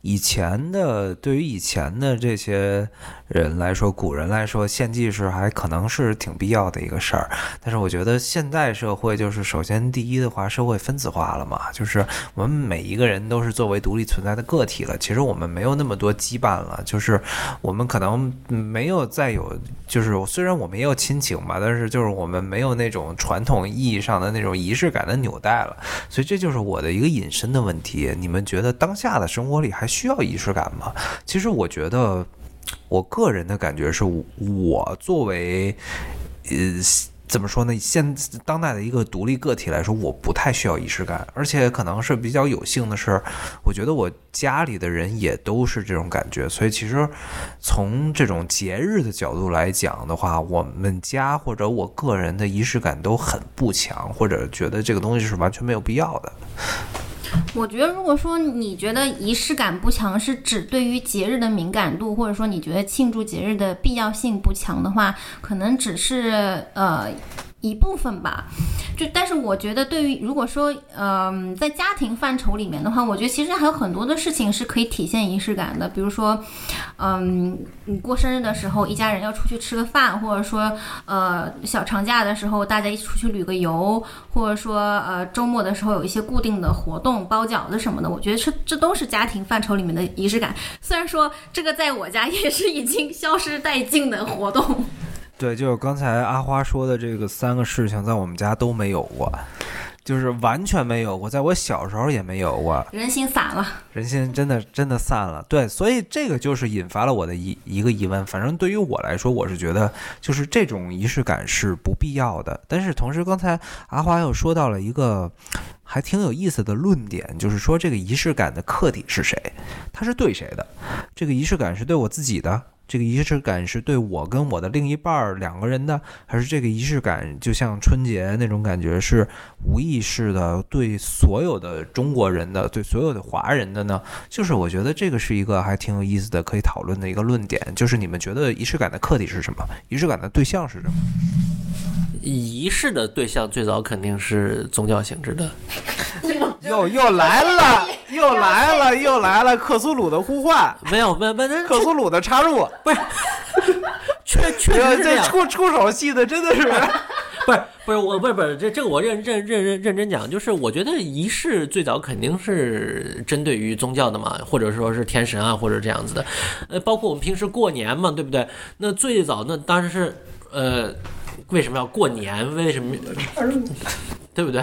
以前的对于以前的这些人来说，古人来说，献祭是还可能是挺必要的一个事儿。但是我觉得现代社会就是首先第一的话，社会分子化了嘛，就是我们每一个人都是作为独立存在的个体了。其实我们没有那么多羁绊了，就是我们可能没有再有，就是虽然我们也有亲情吧，但是就是我们没有那种传统意义上的那种仪式感的纽带了。所以这就是我的一个引申的问题。你们觉得当下的生活里还需要仪式感吗？其实我觉得，我个人的感觉是我作为，呃。怎么说呢？现当代的一个独立个体来说，我不太需要仪式感，而且可能是比较有幸的是，我觉得我家里的人也都是这种感觉，所以其实从这种节日的角度来讲的话，我们家或者我个人的仪式感都很不强，或者觉得这个东西是完全没有必要的。我觉得，如果说你觉得仪式感不强，是指对于节日的敏感度，或者说你觉得庆祝节日的必要性不强的话，可能只是呃。一部分吧，就但是我觉得，对于如果说，嗯，在家庭范畴里面的话，我觉得其实还有很多的事情是可以体现仪式感的，比如说，嗯，你过生日的时候，一家人要出去吃个饭，或者说，呃，小长假的时候，大家一起出去旅个游，或者说，呃，周末的时候有一些固定的活动，包饺子什么的，我觉得这这都是家庭范畴里面的仪式感。虽然说这个在我家也是已经消失殆尽的活动。对，就是刚才阿花说的这个三个事情，在我们家都没有过，就是完全没有过，在我小时候也没有过。人心散了，人心真的真的散了。对，所以这个就是引发了我的一一个疑问。反正对于我来说，我是觉得就是这种仪式感是不必要的。但是同时，刚才阿花又说到了一个还挺有意思的论点，就是说这个仪式感的客体是谁？它是对谁的？这个仪式感是对我自己的？这个仪式感是对我跟我的另一半儿两个人的，还是这个仪式感就像春节那种感觉是无意识的对所有的中国人的，对所有的华人的呢？就是我觉得这个是一个还挺有意思的可以讨论的一个论点，就是你们觉得仪式感的客体是什么？仪式感的对象是什么？仪式的对象最早肯定是宗教性质的。(laughs) 又又来了，又来了，又来了！克苏鲁的呼唤，(laughs) 没有，没有，没有，克苏鲁的插入，不是，确确实是这样。出出手戏的真的是，(laughs) 不是，不是，我不是，不是，这这个我认认认认认真讲，就是我觉得仪式最早肯定是针对于宗教的嘛，或者说是天神啊，或者这样子的。呃，包括我们平时过年嘛，对不对？那最早那当然是，呃，为什么要过年？为什么？对不对？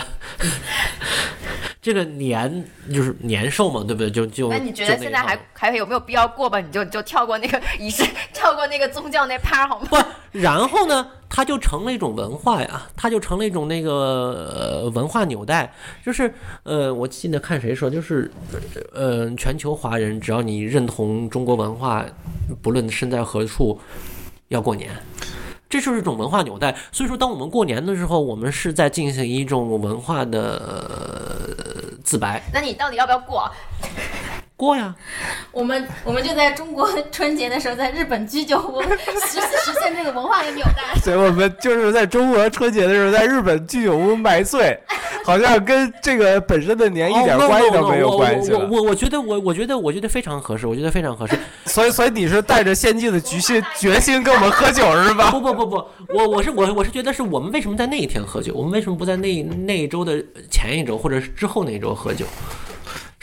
这个年就是年兽嘛，对不对？就就那你觉得现在还还有没有必要过吧？你就就跳过那个仪式，(laughs) 跳过那个宗教那趴好吗？不，然后呢，它就成了一种文化呀，它就成了一种那个文化纽带。就是呃，我记得看谁说，就是呃，全球华人只要你认同中国文化，不论身在何处，要过年。这就是一种文化纽带，所以说，当我们过年的时候，我们是在进行一种文化的自白。那你到底要不要过？过呀，我们我们就在中国 (laughs) 春节的时候，在日本居酒屋实实现这个文化的纽带。(laughs) 所以我们就是在中国春节的时候，在日本居酒屋买醉，好像跟这个本身的年一点关系都没有关系我我我觉得我我觉得我觉得非常合适，我觉得非常合适。(laughs) 所以所以你是带着先进的决心决心跟我们喝酒是吧？不不不不，我我是我我是觉得是我们为什么在那一天喝酒？我们为什么不在那那一周的前一周或者是之后那一周喝酒？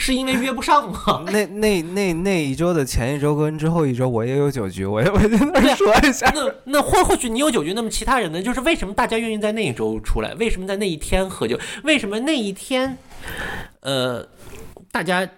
是因为约不上吗？(laughs) 那那那那一周的前一周跟之后一周，我也有酒局，我也我在那说一下。那那或或许你有酒局，那么其他人呢？就是为什么大家愿意在那一周出来？为什么在那一天喝酒？为什么那一天，呃，大家？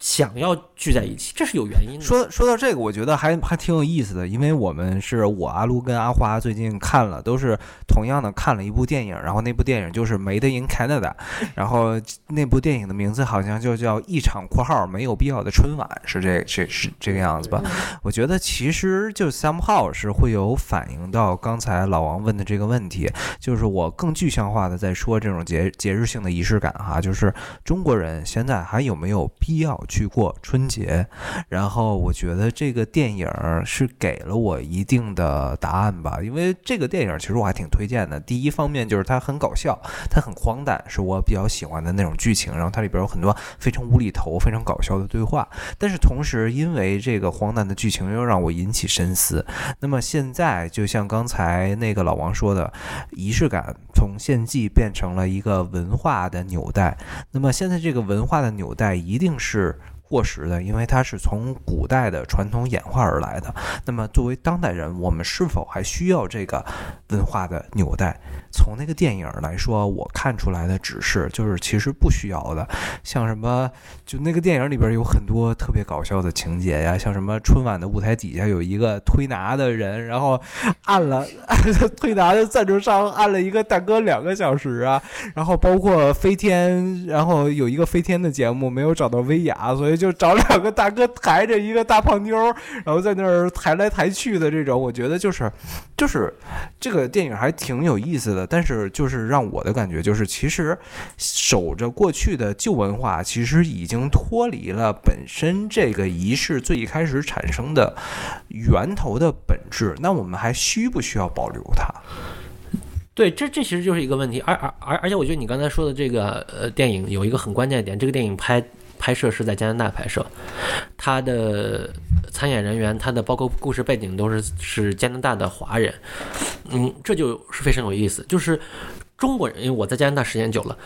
想要聚在一起，这是有原因的。说说到这个，我觉得还还挺有意思的，因为我们是我阿卢跟阿花最近看了，都是同样的看了一部电影，然后那部电影就是《Made in Canada》，(laughs) 然后那部电影的名字好像就叫《一场括号没有必要的春晚》，是这这是这个样子吧？我觉得其实就 somehow 是会有反映到刚才老王问的这个问题，就是我更具象化的在说这种节节日性的仪式感哈，就是中国人现在还有没有必要？去过春节，然后我觉得这个电影是给了我一定的答案吧，因为这个电影其实我还挺推荐的。第一方面就是它很搞笑，它很荒诞，是我比较喜欢的那种剧情。然后它里边有很多非常无厘头、非常搞笑的对话。但是同时，因为这个荒诞的剧情又让我引起深思。那么现在，就像刚才那个老王说的，仪式感从献祭变成了一个文化的纽带。那么现在这个文化的纽带一定是。过时的，因为它是从古代的传统演化而来的。那么，作为当代人，我们是否还需要这个文化的纽带？从那个电影来说，我看出来的只是就是其实不需要的。像什么，就那个电影里边有很多特别搞笑的情节呀，像什么春晚的舞台底下有一个推拿的人，然后按了 (laughs) 推拿的赞助商按了一个大哥两个小时啊，然后包括飞天，然后有一个飞天的节目没有找到薇娅，所以。就找两个大哥抬着一个大胖妞，然后在那儿抬来抬去的这种，我觉得就是，就是这个电影还挺有意思的。但是就是让我的感觉就是，其实守着过去的旧文化，其实已经脱离了本身这个仪式最一开始产生的源头的本质。那我们还需不需要保留它？对，这这其实就是一个问题。而而而而且，我觉得你刚才说的这个呃电影有一个很关键的点，这个电影拍。拍摄是在加拿大拍摄，他的参演人员，他的包括故事背景都是是加拿大的华人，嗯，这就是非常有意思。就是中国人，因为我在加拿大时间久了，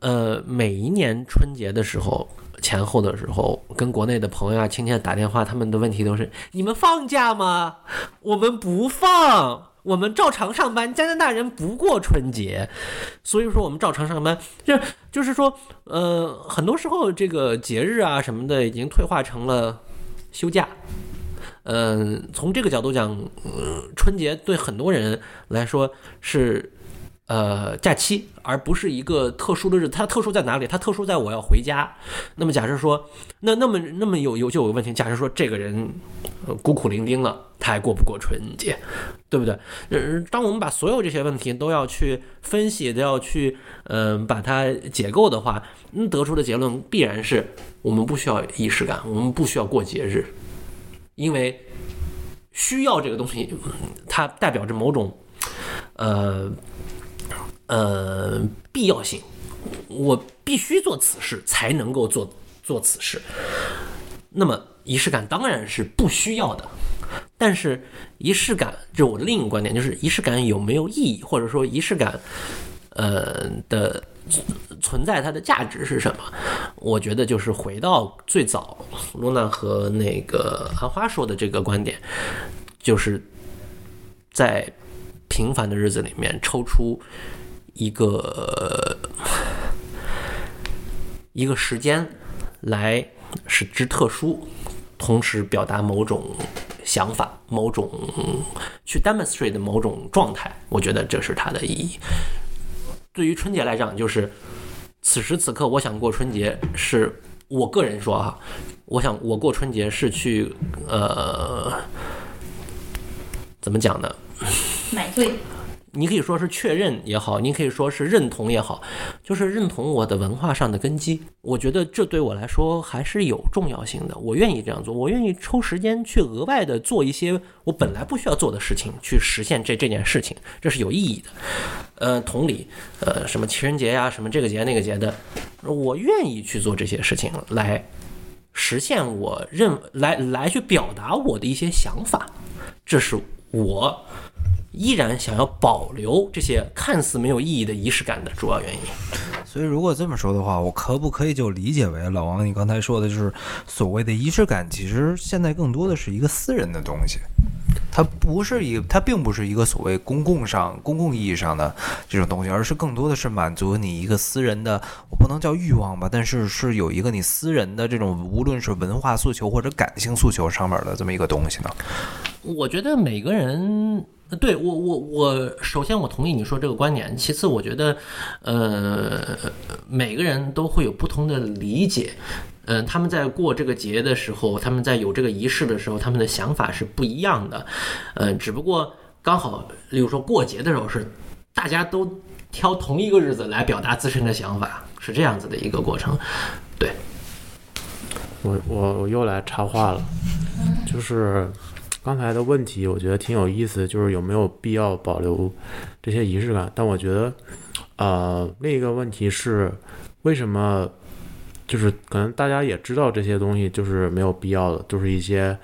呃，每一年春节的时候前后的时候，跟国内的朋友啊、亲戚打电话，他们的问题都是：你们放假吗？我们不放。我们照常上班，加拿大人不过春节，所以说我们照常上班。就就是说，呃，很多时候这个节日啊什么的已经退化成了休假。嗯，从这个角度讲，春节对很多人来说是。呃，假期，而不是一个特殊的日子。它特殊在哪里？它特殊在我要回家。那么假设说，那那么那么有有就有个问题。假设说这个人孤苦伶仃了，他还过不过春节，对不对？呃，当我们把所有这些问题都要去分析，都要去嗯把它解构的话，嗯，得出的结论必然是我们不需要仪式感，我们不需要过节日，因为需要这个东西，它代表着某种呃。呃，必要性，我必须做此事才能够做做此事。那么仪式感当然是不需要的，但是仪式感，这是我的另一个观点，就是仪式感有没有意义，或者说仪式感，呃的存在它的价值是什么？我觉得就是回到最早露娜和那个阿花说的这个观点，就是在平凡的日子里面抽出。一个一个时间来使之特殊，同时表达某种想法、某种去 demonstrate 某种状态，我觉得这是它的意义。对于春节来讲，就是此时此刻，我想过春节，是我个人说哈，我想我过春节是去呃，怎么讲呢？买醉。你可以说是确认也好，你可以说是认同也好，就是认同我的文化上的根基。我觉得这对我来说还是有重要性的。我愿意这样做，我愿意抽时间去额外的做一些我本来不需要做的事情，去实现这这件事情，这是有意义的。呃，同理，呃，什么情人节呀，什么这个节那个节的，我愿意去做这些事情来实现我认来来去表达我的一些想法，这是我。依然想要保留这些看似没有意义的仪式感的主要原因。所以，如果这么说的话，我可不可以就理解为老王你刚才说的就是所谓的仪式感，其实现在更多的是一个私人的东西，它不是一，它并不是一个所谓公共上、公共意义上的这种东西，而是更多的是满足你一个私人的，我不能叫欲望吧，但是是有一个你私人的这种，无论是文化诉求或者感性诉求上面的这么一个东西呢？我觉得每个人。对我，我我首先我同意你说这个观点。其次，我觉得，呃，每个人都会有不同的理解。嗯，他们在过这个节的时候，他们在有这个仪式的时候，他们的想法是不一样的。嗯，只不过刚好，例如说过节的时候是大家都挑同一个日子来表达自身的想法，是这样子的一个过程。对，我我我又来插话了，就是。刚才的问题，我觉得挺有意思，就是有没有必要保留这些仪式感？但我觉得，呃，另一个问题是，为什么？就是可能大家也知道这些东西就是没有必要的，就是一些，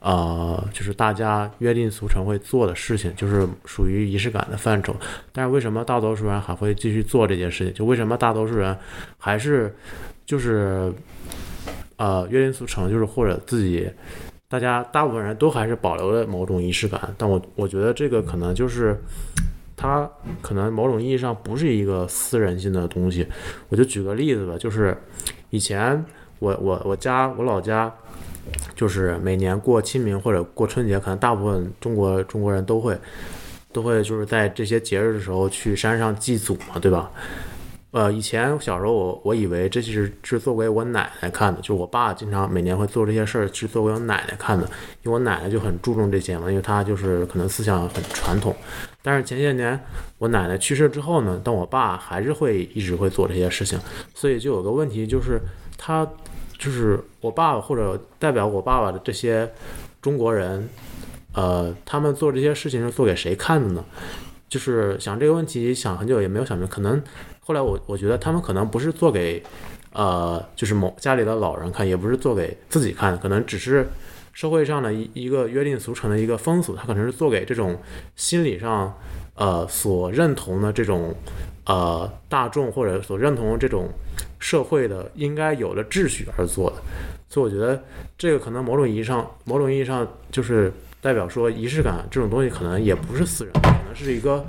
呃，就是大家约定俗成会做的事情，就是属于仪式感的范畴。但是为什么大多数人还会继续做这件事情？就为什么大多数人还是就是，呃，约定俗成，就是或者自己，大家大部分人都还是保留了某种仪式感。但我我觉得这个可能就是。它可能某种意义上不是一个私人性的东西，我就举个例子吧，就是以前我我我家我老家，就是每年过清明或者过春节，可能大部分中国中国人都会都会就是在这些节日的时候去山上祭祖嘛，对吧？呃，以前小时候我我以为这是是做给我奶奶看的，就是我爸经常每年会做这些事儿是做给我奶奶看的，因为我奶奶就很注重这些嘛，因为她就是可能思想很传统。但是前些年我奶奶去世之后呢，但我爸还是会一直会做这些事情，所以就有个问题就是他就是我爸爸或者代表我爸爸的这些中国人，呃，他们做这些事情是做给谁看的呢？就是想这个问题想很久也没有想明，可能后来我我觉得他们可能不是做给呃就是某家里的老人看，也不是做给自己看，可能只是社会上的一一个约定俗成的一个风俗，他可能是做给这种心理上呃所认同的这种呃大众或者所认同这种社会的应该有的秩序而做的，所以我觉得这个可能某种意义上某种意义上就是代表说仪式感这种东西可能也不是私人的，可能是一个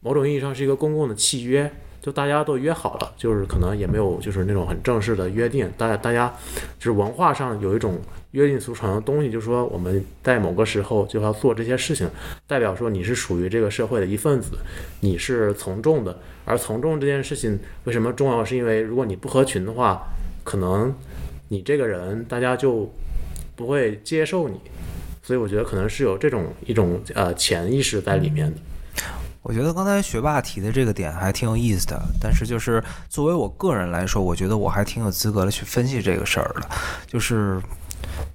某种意义上是一个公共的契约。就大家都约好了，就是可能也没有就是那种很正式的约定，大家大家就是文化上有一种约定俗成的东西，就是说我们在某个时候就要做这些事情，代表说你是属于这个社会的一份子，你是从众的。而从众这件事情为什么重要？是因为如果你不合群的话，可能你这个人大家就不会接受你，所以我觉得可能是有这种一种呃潜意识在里面的。我觉得刚才学霸提的这个点还挺有意思的，但是就是作为我个人来说，我觉得我还挺有资格的去分析这个事儿的，就是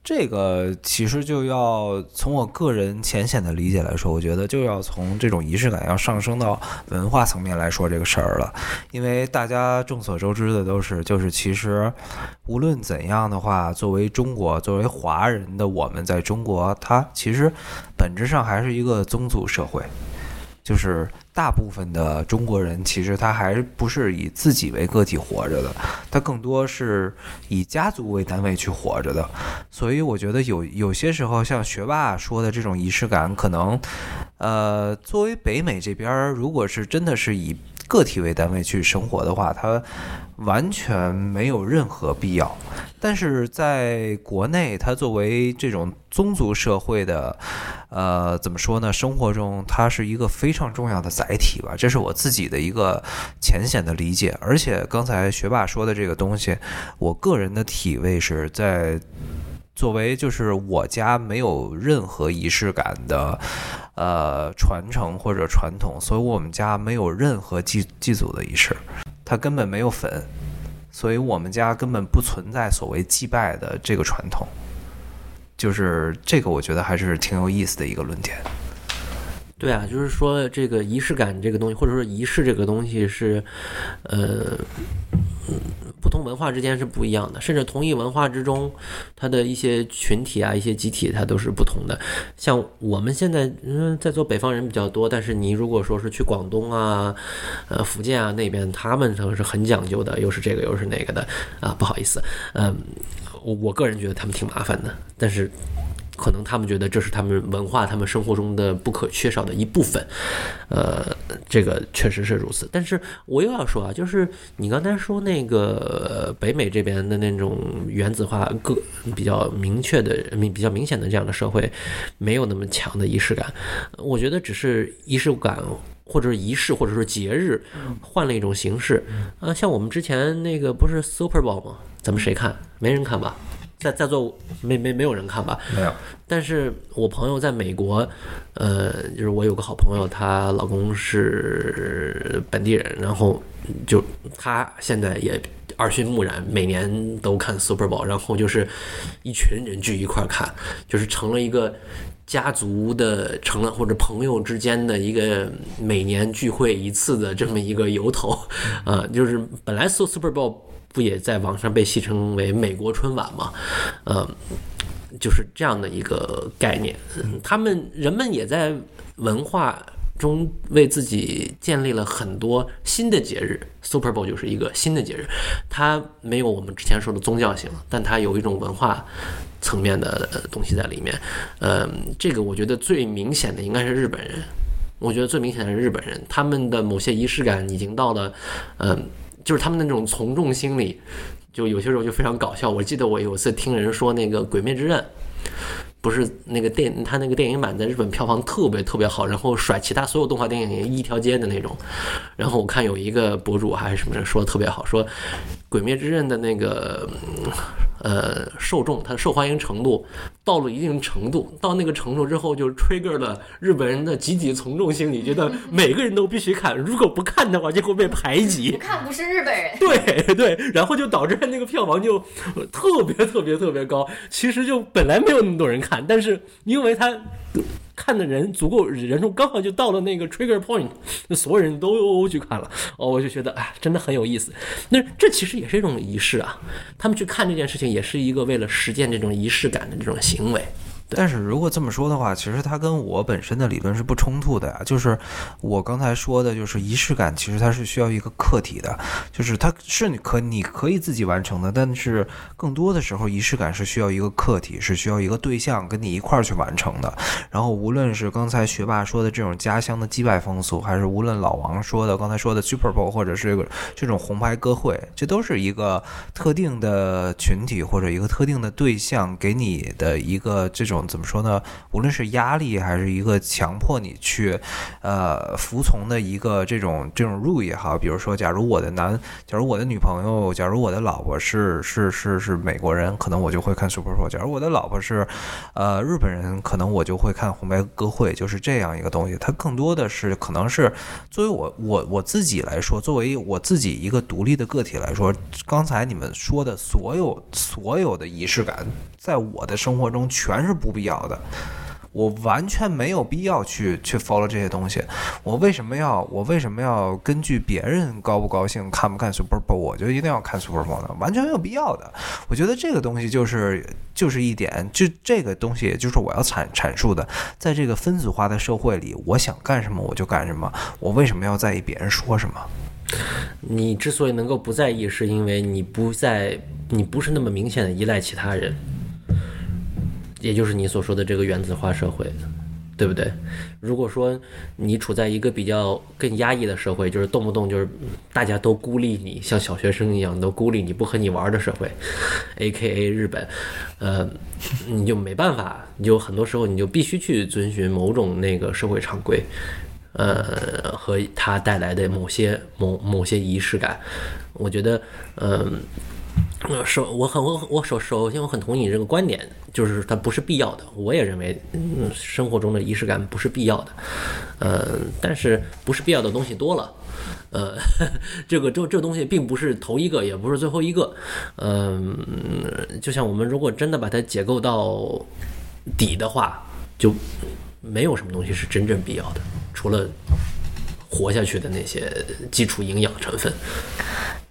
这个其实就要从我个人浅显的理解来说，我觉得就要从这种仪式感要上升到文化层面来说这个事儿了，因为大家众所周知的都是，就是其实无论怎样的话，作为中国作为华人的我们在中国，它其实本质上还是一个宗族社会。就是大部分的中国人，其实他还不是以自己为个体活着的，他更多是以家族为单位去活着的。所以我觉得有有些时候，像学霸说的这种仪式感，可能，呃，作为北美这边，如果是真的是以个体为单位去生活的话，它完全没有任何必要。但是在国内，它作为这种宗族社会的，呃，怎么说呢？生活中它是一个非常重要的载体吧，这是我自己的一个浅显的理解。而且刚才学霸说的这个东西，我个人的体味是在。作为就是我家没有任何仪式感的，呃，传承或者传统，所以我们家没有任何祭祭祖的仪式，它根本没有粉，所以我们家根本不存在所谓祭拜的这个传统。就是这个，我觉得还是挺有意思的一个论点。对啊，就是说这个仪式感这个东西，或者说仪式这个东西是，呃，不同文化之间是不一样的，甚至同一文化之中，它的一些群体啊、一些集体，它都是不同的。像我们现在嗯，在做北方人比较多，但是你如果说是去广东啊、呃福建啊那边，他们都是很讲究的，又是这个又是那个的啊，不好意思，嗯，我我个人觉得他们挺麻烦的，但是。可能他们觉得这是他们文化、他们生活中的不可缺少的一部分，呃，这个确实是如此。但是我又要说啊，就是你刚才说那个北美这边的那种原子化、个比较明确的、明比较明显的这样的社会，没有那么强的仪式感。我觉得只是仪式感。或者是仪式，或者说节日，换了一种形式。啊，像我们之前那个不是 Super Bowl 吗？咱们谁看？没人看吧？在在座没没没有人看吧？没有。但是我朋友在美国，呃，就是我有个好朋友，她老公是本地人，然后就她现在也耳熏目染，每年都看 Super Bowl，然后就是一群人聚一块儿看，就是成了一个家族的成了或者朋友之间的一个每年聚会一次的这么一个由头，啊，就是本来 Super Bowl 不也在网上被戏称为美国春晚嘛，呃，就是这样的一个概念。他们人们也在文化中为自己建立了很多新的节日，Super Bowl 就是一个新的节日，它没有我们之前说的宗教性，但它有一种文化层面的东西在里面。呃，这个我觉得最明显的应该是日本人。我觉得最明显的是日本人，他们的某些仪式感已经到了，嗯、就是他们的那种从众心理，就有些时候就非常搞笑。我记得我有一次听人说那个《鬼灭之刃》，不是那个电，他那个电影版在日本票房特别特别好，然后甩其他所有动画电影一条街的那种。然后我看有一个博主还是什么人说的特别好，说《鬼灭之刃》的那个呃受众，它的受欢迎程度到了一定程度，到那个程度之后，就 trigger 了日本人的集体从众心理，觉得 (laughs) 每个人都必须看，如果不看的话就会被排挤。看不是日本人，对对，然后就导致那个票房就呃特别特别特别高。其实就本来没有那么多人看，但是因为他看的人足够人数，刚好就到了那个 trigger point，那所有人都去看了。哦，我就觉得哎，真的很有意思。那这其实也是一种仪式啊，他们去看这件事情，也是一个为了实践这种仪式感的这种行为。但是如果这么说的话，其实它跟我本身的理论是不冲突的呀。就是我刚才说的，就是仪式感，其实它是需要一个客体的，就是它是可你可以自己完成的，但是更多的时候，仪式感是需要一个客体，是需要一个对象跟你一块儿去完成的。然后无论是刚才学霸说的这种家乡的祭拜风俗，还是无论老王说的刚才说的 Super Bowl，或者是这个这种红牌歌会，这都是一个特定的群体或者一个特定的对象给你的一个这种怎么说呢？无论是压力还是一个强迫你去呃服从的一个这种这种 rule 也好，比如说，假如我的男，假如我的女朋友，假如我的老婆是是是是美国人，可能我就会看 Super Bowl；假如我的老婆是呃日本人，可能我就会看红白歌会，就是这样一个东西。它更多的是可能是作为我我我自己来说，作为我自己一个独立的个体来说，刚才你们说的所有所有的仪式感，在我的生活中全是不不必要的。我完全没有必要去去 follow 这些东西。我为什么要我为什么要根据别人高不高兴看不看 Super Bowl，我就一定要看 Super Bowl 呢？完全没有必要的。我觉得这个东西就是就是一点，就这个东西就是我要阐阐述的，在这个分子化的社会里，我想干什么我就干什么，我为什么要在意别人说什么？你之所以能够不在意，是因为你不在，你不是那么明显的依赖其他人，也就是你所说的这个原子化社会，对不对？如果说你处在一个比较更压抑的社会，就是动不动就是大家都孤立你，像小学生一样都孤立你不和你玩的社会，A K A 日本，呃，你就没办法，你就很多时候你就必须去遵循某种那个社会常规。呃，和它带来的某些某某些仪式感，我觉得，嗯、首我很我我首首先我很同意你这个观点，就是它不是必要的。我也认为，嗯，生活中的仪式感不是必要的，呃，但是不是必要的东西多了。呃，(laughs) 这个这这东西并不是头一个，也不是最后一个。嗯、就像我们如果真的把它解构到底的话，就没有什么东西是真正必要的，除了活下去的那些基础营养成分。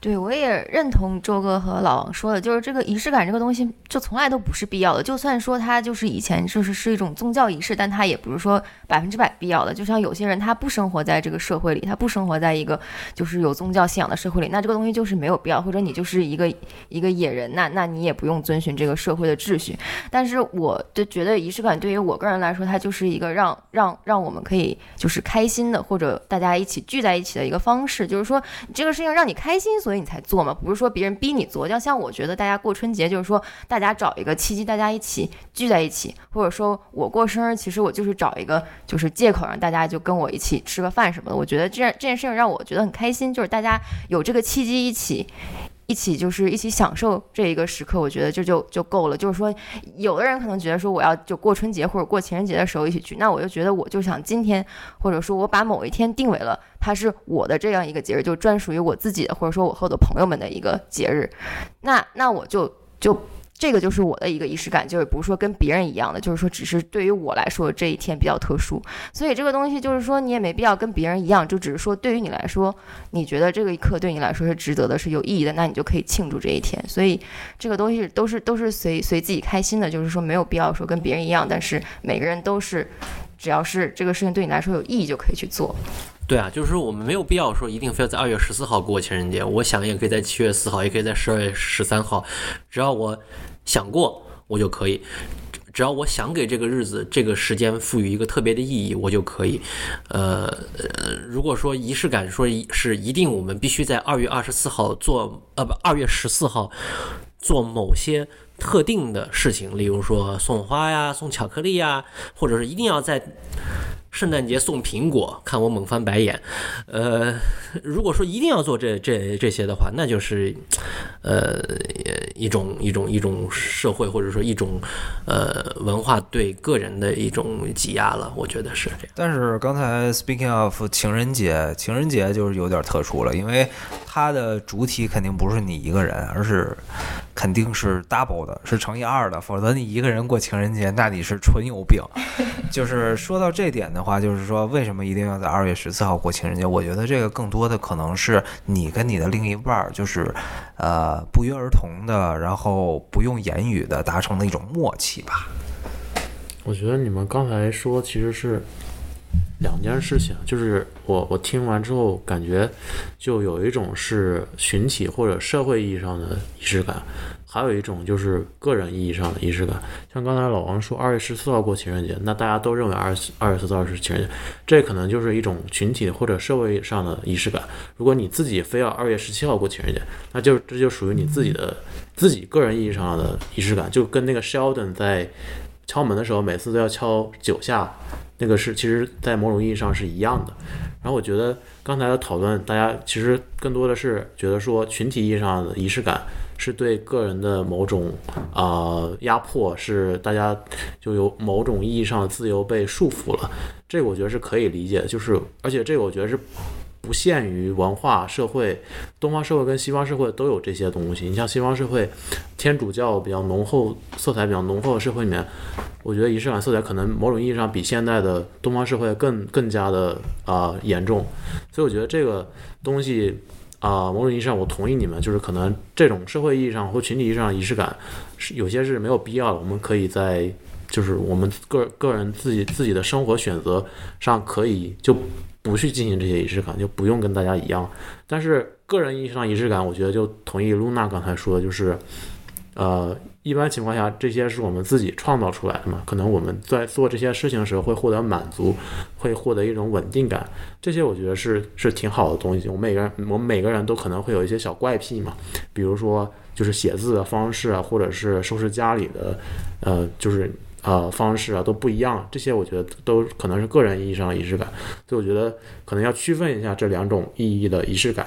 对，我也认同周哥和老王说的，就是这个仪式感这个东西，就从来都不是必要的。就算说它就是以前就是是一种宗教仪式，但它也不是说百分之百必要的。就像有些人他不生活在这个社会里，他不生活在一个就是有宗教信仰的社会里，那这个东西就是没有必要。或者你就是一个一个野人，那那你也不用遵循这个社会的秩序。但是我就觉得仪式感对于我个人来说，它就是一个让让让我们可以就是开心的，或者大家一起聚在一起的一个方式。就是说这个事情让你开心，所以你才做嘛，不是说别人逼你做。要像我觉得大家过春节，就是说大家找一个契机，大家一起聚在一起，或者说我过生日，其实我就是找一个就是借口让大家就跟我一起吃个饭什么的。我觉得这样这件事情让我觉得很开心，就是大家有这个契机一起。一起就是一起享受这一个时刻，我觉得这就就够了。就是说，有的人可能觉得说我要就过春节或者过情人节的时候一起去，那我就觉得我就想今天，或者说我把某一天定为了它是我的这样一个节日，就专属于我自己的，或者说我和我的朋友们的一个节日，那那我就就。这个就是我的一个仪式感，就是不是说跟别人一样的，就是说只是对于我来说这一天比较特殊，所以这个东西就是说你也没必要跟别人一样，就只是说对于你来说，你觉得这个一刻对你来说是值得的，是有意义的，那你就可以庆祝这一天。所以这个东西都是都是随随自己开心的，就是说没有必要说跟别人一样，但是每个人都是。只要是这个事情对你来说有意义，就可以去做。对啊，就是说我们没有必要说一定非要在二月十四号过情人节，我想也可以在七月四号，也可以在十二月十三号，只要我想过，我就可以。只要我想给这个日子、这个时间赋予一个特别的意义，我就可以。呃，如果说仪式感说是一定我们必须在二月二十四号做，呃不，二月十四号做某些。特定的事情，例如说送花呀、送巧克力呀，或者是一定要在圣诞节送苹果，看我猛翻白眼。呃，如果说一定要做这这这些的话，那就是呃一种一种一种社会或者说一种呃文化对个人的一种挤压了，我觉得是这样。但是刚才 speaking of 情人节，情人节就是有点特殊了，因为它的主体肯定不是你一个人，而是。肯定是 double 的，是乘以二的，否则你一个人过情人节，那你是纯有病。(laughs) 就是说到这点的，话就是说为什么一定要在二月十四号过情人节？我觉得这个更多的可能是你跟你的另一半儿，就是呃不约而同的，然后不用言语的达成的一种默契吧。我觉得你们刚才说其实是。两件事情，就是我我听完之后感觉，就有一种是群体或者社会意义上的仪式感，还有一种就是个人意义上的仪式感。像刚才老王说二月十四号过情人节，那大家都认为二二月十四号是情人节，这可能就是一种群体或者社会上的仪式感。如果你自己非要二月十七号过情人节，那就这就属于你自己的自己个人意义上的仪式感，就跟那个 Sheldon 在敲门的时候每次都要敲九下。那个是，其实，在某种意义上是一样的。然后我觉得刚才的讨论，大家其实更多的是觉得说，群体意义上的仪式感是对个人的某种啊压迫，是大家就有某种意义上的自由被束缚了。这个我觉得是可以理解的，就是而且这个我觉得是。不限于文化社会，东方社会跟西方社会都有这些东西。你像西方社会，天主教比较浓厚色彩比较浓厚的社会里面，我觉得仪式感色彩可能某种意义上比现在的东方社会更更加的啊严重。所以我觉得这个东西啊，某种意义上我同意你们，就是可能这种社会意义上或群体意义上的仪式感是有些是没有必要的。我们可以在就是我们个个人自己自己的生活选择上可以就。不去进行这些仪式感，就不用跟大家一样。但是个人意义上仪式感，我觉得就同意露娜刚才说的，就是，呃，一般情况下这些是我们自己创造出来的嘛。可能我们在做这些事情的时候会获得满足，会获得一种稳定感。这些我觉得是是挺好的东西。我们每个人，我们每个人都可能会有一些小怪癖嘛，比如说就是写字的方式啊，或者是收拾家里的，呃，就是。呃，方式啊都不一样，这些我觉得都可能是个人意义上的仪式感，所以我觉得可能要区分一下这两种意义的仪式感，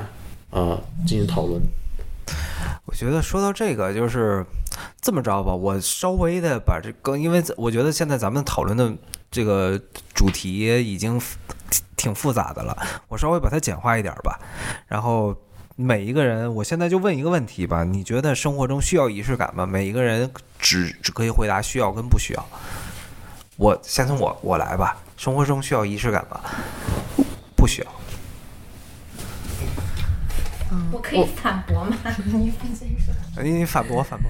呃，进行讨论。我觉得说到这个，就是这么着吧，我稍微的把这个，因为我觉得现在咱们讨论的这个主题已经挺复杂的了，我稍微把它简化一点吧，然后。每一个人，我现在就问一个问题吧，你觉得生活中需要仪式感吗？每一个人只只可以回答需要跟不需要。我先从我我来吧，生活中需要仪式感吗？不需要。我可以反驳吗？(laughs) 你先说。你反驳反驳。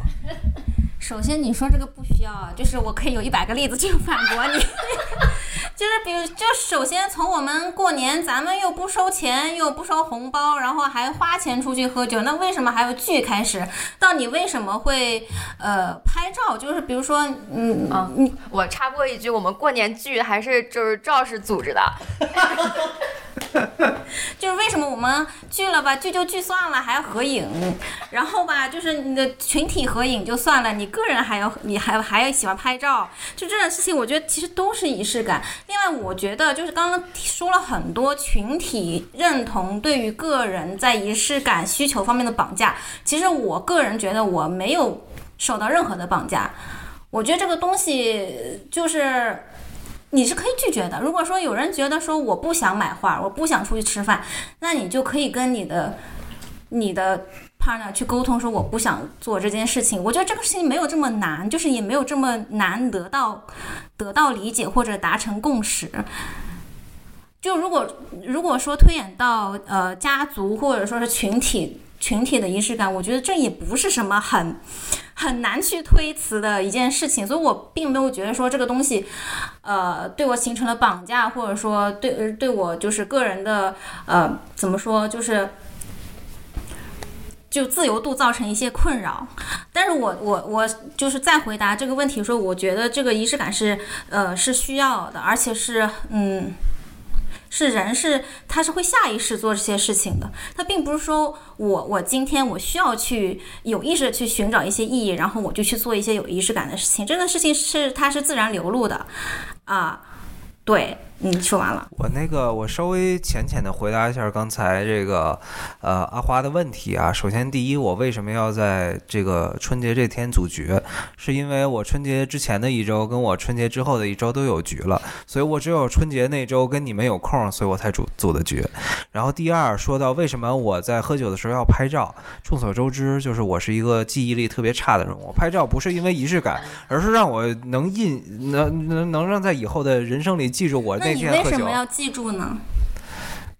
首先，你说这个不需要，就是我可以有一百个例子去反驳你。(laughs) 就是比如，就首先从我们过年，咱们又不收钱，又不收红包，然后还花钱出去喝酒，那为什么还有聚？开始到你为什么会呃拍照？就是比如说，嗯嗯，我插播一句，我们过年聚还是就是赵氏组织的。(laughs) (laughs) 就是为什么我们聚了吧，聚就聚算了，还要合影，然后吧，就是你的群体合影就算了，你个人还要，你还还要喜欢拍照，就这种事情，我觉得其实都是仪式感。另外，我觉得就是刚刚说了很多群体认同对于个人在仪式感需求方面的绑架，其实我个人觉得我没有受到任何的绑架，我觉得这个东西就是。你是可以拒绝的。如果说有人觉得说我不想买画，我不想出去吃饭，那你就可以跟你的你的 partner 去沟通，说我不想做这件事情。我觉得这个事情没有这么难，就是也没有这么难得到得到理解或者达成共识。就如果如果说推演到呃家族或者说是群体群体的仪式感，我觉得这也不是什么很很难去推辞的一件事情，所以我并没有觉得说这个东西，呃，对我形成了绑架，或者说对对我就是个人的呃怎么说就是。就自由度造成一些困扰，但是我我我就是再回答这个问题说，我觉得这个仪式感是呃是需要的，而且是嗯是人是他是会下意识做这些事情的，他并不是说我我今天我需要去有意识的去寻找一些意义，然后我就去做一些有仪式感的事情，这个事情是它是自然流露的。啊，对。嗯，说完了。我那个，我稍微浅浅的回答一下刚才这个，呃，阿花的问题啊。首先，第一，我为什么要在这个春节这天组局？是因为我春节之前的一周跟我春节之后的一周都有局了，所以我只有春节那周跟你们有空，所以我才组组的局。然后第二，说到为什么我在喝酒的时候要拍照，众所周知，就是我是一个记忆力特别差的人。我拍照不是因为仪式感，而是让我能印能能能让在以后的人生里记住我那你为什么要记住呢？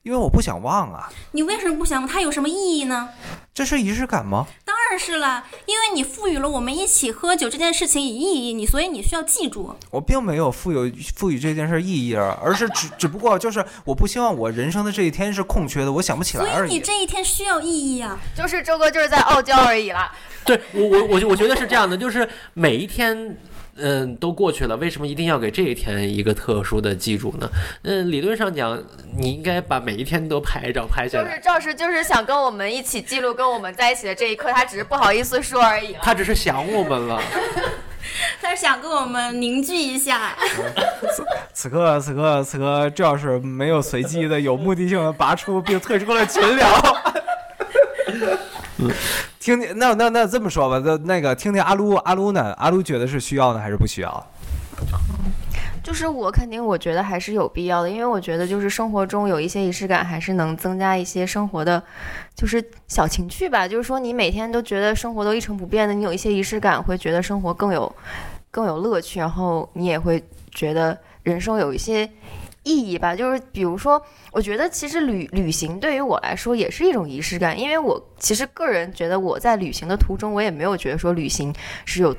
因为我不想忘啊。你为什么不想忘？它有什么意义呢？这是仪式感吗？当然是了，因为你赋予了我们一起喝酒这件事情以意义，你所以你需要记住。我并没有赋予赋予这件事意义啊，而是只 (laughs) 只不过就是我不希望我人生的这一天是空缺的，我想不起来而已。所以你这一天需要意义啊。就是周哥就是在傲娇而已了。对我我我我觉得是这样的，就是每一天。嗯，都过去了，为什么一定要给这一天一个特殊的记住呢？嗯，理论上讲，你应该把每一天都拍照拍下来。就是赵师就是想跟我们一起记录跟我们在一起的这一刻，他只是不好意思说而已。他只是想我们了，(laughs) 他是想跟我们凝聚一下。此刻此刻此刻，赵是没有随机的、有目的性的拔出并退出了群聊。(laughs) 听听，那那那这么说吧，那那个听听阿撸阿撸呢？阿撸觉得是需要呢还是不需要？就是我肯定我觉得还是有必要的，因为我觉得就是生活中有一些仪式感，还是能增加一些生活的，就是小情趣吧。就是说你每天都觉得生活都一成不变的，你有一些仪式感，会觉得生活更有更有乐趣，然后你也会觉得人生有一些。意义吧，就是比如说，我觉得其实旅旅行对于我来说也是一种仪式感，因为我其实个人觉得我在旅行的途中，我也没有觉得说旅行是有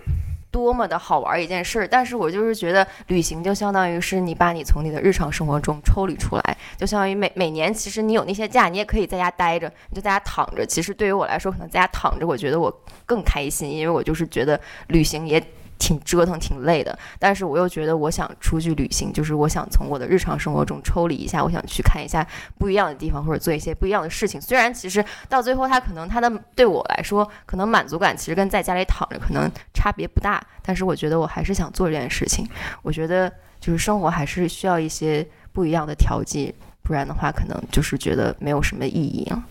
多么的好玩一件事儿，但是我就是觉得旅行就相当于是你把你从你的日常生活中抽离出来，就相当于每每年其实你有那些假，你也可以在家待着，你就在家躺着。其实对于我来说，可能在家躺着，我觉得我更开心，因为我就是觉得旅行也。挺折腾，挺累的，但是我又觉得我想出去旅行，就是我想从我的日常生活中抽离一下，我想去看一下不一样的地方，或者做一些不一样的事情。虽然其实到最后，它可能它的对我来说，可能满足感其实跟在家里躺着可能差别不大，但是我觉得我还是想做这件事情。我觉得就是生活还是需要一些不一样的调剂，不然的话，可能就是觉得没有什么意义了。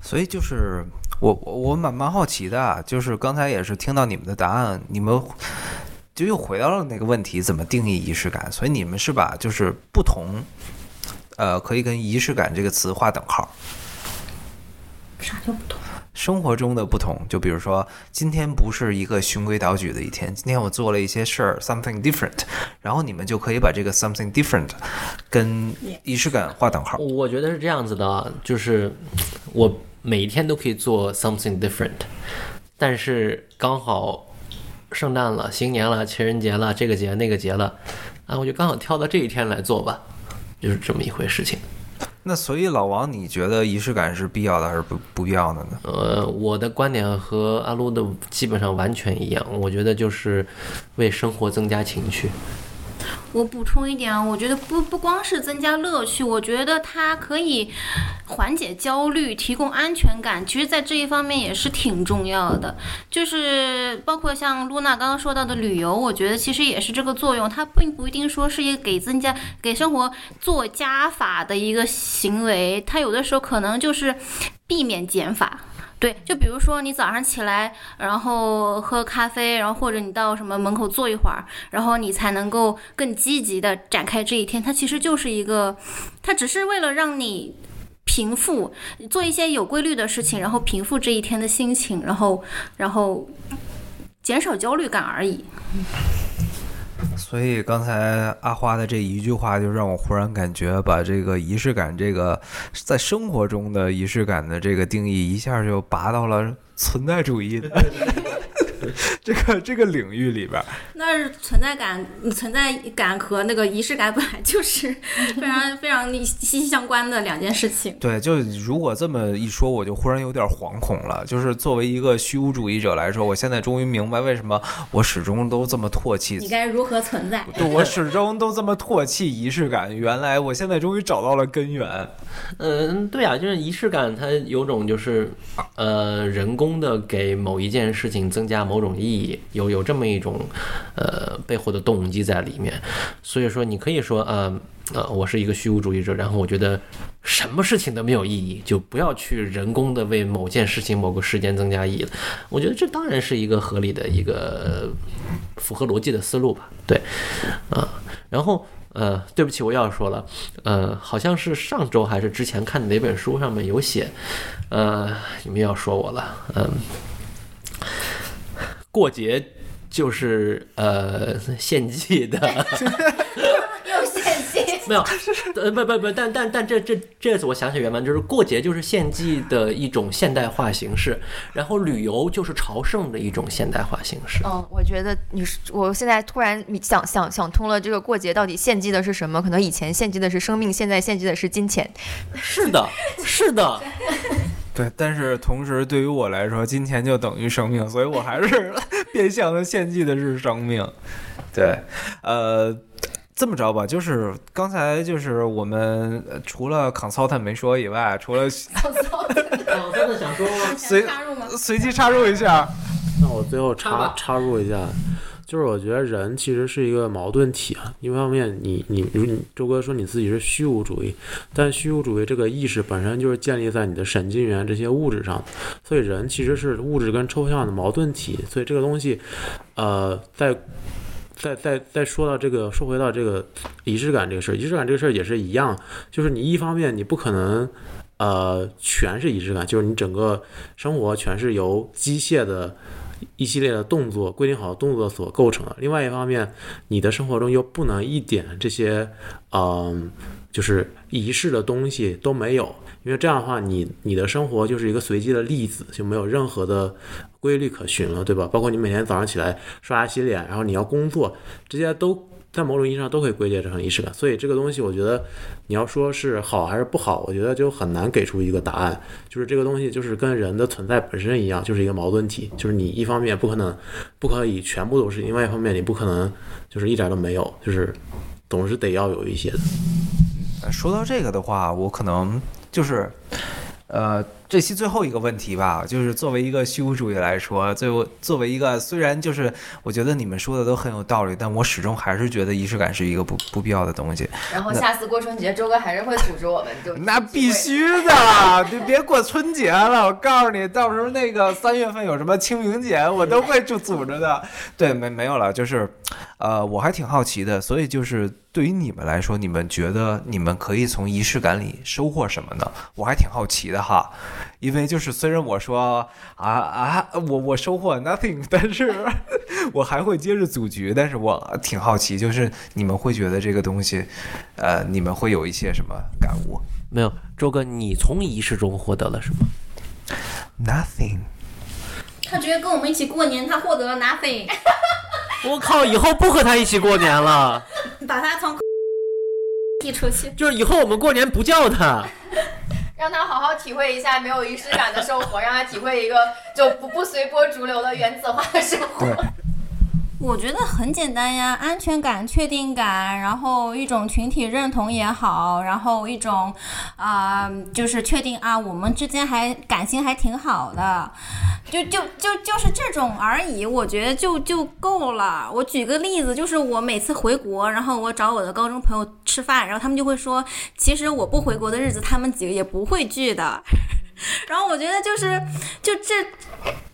所以就是。我我蛮蛮好奇的，就是刚才也是听到你们的答案，你们就又回到了那个问题，怎么定义仪式感？所以你们是把就是不同，呃，可以跟仪式感这个词画等号。啥叫不同？生活中的不同，就比如说今天不是一个循规蹈矩的一天，今天我做了一些事儿，something different，然后你们就可以把这个 something different 跟仪式感划等号。我觉得是这样子的，就是我。每一天都可以做 something different，但是刚好圣诞了、新年了、情人节了、这个节那个节了，啊，我就刚好挑到这一天来做吧，就是这么一回事情。那所以老王，你觉得仪式感是必要的还是不不必要的呢？呃，我的观点和阿撸的基本上完全一样，我觉得就是为生活增加情趣。我补充一点啊，我觉得不不光是增加乐趣，我觉得它可以缓解焦虑，提供安全感。其实，在这一方面也是挺重要的。就是包括像露娜刚刚说到的旅游，我觉得其实也是这个作用。它并不一定说是一个给增加给生活做加法的一个行为，它有的时候可能就是避免减法。对，就比如说你早上起来，然后喝咖啡，然后或者你到什么门口坐一会儿，然后你才能够更积极的展开这一天。它其实就是一个，它只是为了让你。平复，做一些有规律的事情，然后平复这一天的心情，然后然后减少焦虑感而已。所以刚才阿花的这一句话，就让我忽然感觉，把这个仪式感，这个在生活中的仪式感的这个定义，一下就拔到了存在主义的 (laughs) 这个这个领域里边。那是存在感，存在感和那个仪式感本来就是 (laughs) 非常非常息息相关的两件事情。对，就如果这么一说，我就忽然有点惶恐了。就是作为一个虚无主义者来说，我现在终于明白为什么我始终都这么唾弃你该如何存在？对我始终都这么唾弃仪式感。原来我现在终于找到了根源。嗯，对啊，就是仪式感，它有种就是，呃，人工的给某一件事情增加某种意义，有有这么一种，呃，背后的动机在里面。所以说，你可以说，呃，呃，我是一个虚无主义者，然后我觉得什么事情都没有意义，就不要去人工的为某件事情、某个时间增加意义了。我觉得这当然是一个合理的一个符合逻辑的思路吧。对，啊、然后。呃，对不起，我又要说了，呃，好像是上周还是之前看的哪本书上面有写，呃，你们要说我了，嗯、过节就是呃献祭的，(laughs) 又献祭，(laughs) 没有，呃不不不，但但但这这这次我想起原文，就是过节就是献祭的一种现代化形式，然后旅游就是朝圣的一种现代化形式。嗯，我觉得你是，我现在突然想想想通了，这个过节到底献祭的是什么？可能以前献祭的是生命，现在献祭的是金钱。是的，是的，对，但是同时对于我来说，金钱就等于生命，所以我还是 (laughs) 变相的献祭的是生命。对，呃。这么着吧，就是刚才就是我们呃除了 consultant 没说以外，除了我真 (laughs) 的想说，随？随机插入一下，那我最后插插入一下，就是我觉得人其实是一个矛盾体啊。一方面你，你如你周哥说你自己是虚无主义，但虚无主义这个意识本身就是建立在你的神经元这些物质上，所以人其实是物质跟抽象的矛盾体。所以这个东西，呃，在再再再说到这个，说回到这个仪式感这个事儿，仪式感这个事儿也是一样，就是你一方面你不可能，呃，全是仪式感，就是你整个生活全是由机械的一系列的动作规定好的动作所构成的。另外一方面，你的生活中又不能一点这些，嗯、就是仪式的东西都没有，因为这样的话，你你的生活就是一个随机的例子，就没有任何的规律可循了，对吧？包括你每天早上起来刷牙洗脸，然后你要工作，这些都在某种意义上都可以归结成仪式感。所以这个东西，我觉得你要说是好还是不好，我觉得就很难给出一个答案。就是这个东西，就是跟人的存在本身一样，就是一个矛盾体。就是你一方面不可能不可以全部都是，另外一方面你不可能就是一点都没有，就是总是得要有一些的。说到这个的话，我可能就是，呃，这期最后一个问题吧，就是作为一个虚无主义来说，最后作为一个虽然就是我觉得你们说的都很有道理，但我始终还是觉得仪式感是一个不不必要的东西。然后下次过春节，周哥还是会组织我们，就那必须的，你别过春节了，我告诉你，到时候那个三月份有什么清明节，我都会就组织的。(laughs) 对，没没有了，就是，呃，我还挺好奇的，所以就是对于你们来说，你们觉得你们可以从仪式感里收获什么呢？我还挺好奇的哈，因为就是虽然我说啊啊，我我收获 nothing，(laughs) 但是我还会接着组局，但是我挺好奇，就是你们会觉得这个东西，呃，你们会有一些什么感悟？没有，周哥，你从仪式中获得了什么？Nothing。他觉得跟我们一起过年，他获得了 nothing，(laughs) 我靠，以后不和他一起过年了，把他从 (laughs) 踢出去。就是以后我们过年不叫他。让他好好体会一下没有仪式感的生活，让他体会一个就不不随波逐流的原子化的生活。我觉得很简单呀，安全感、确定感，然后一种群体认同也好，然后一种啊、就是确定啊，我们之间还感情还挺好的，就就就就是这种而已，我觉得就就够了。我举个例子，就是我每次回国，然后我找我的高中朋友吃饭，然后他们就会说，其实我不回国的日子，他们几个也不会聚的。(laughs) 然后我觉得就是就这。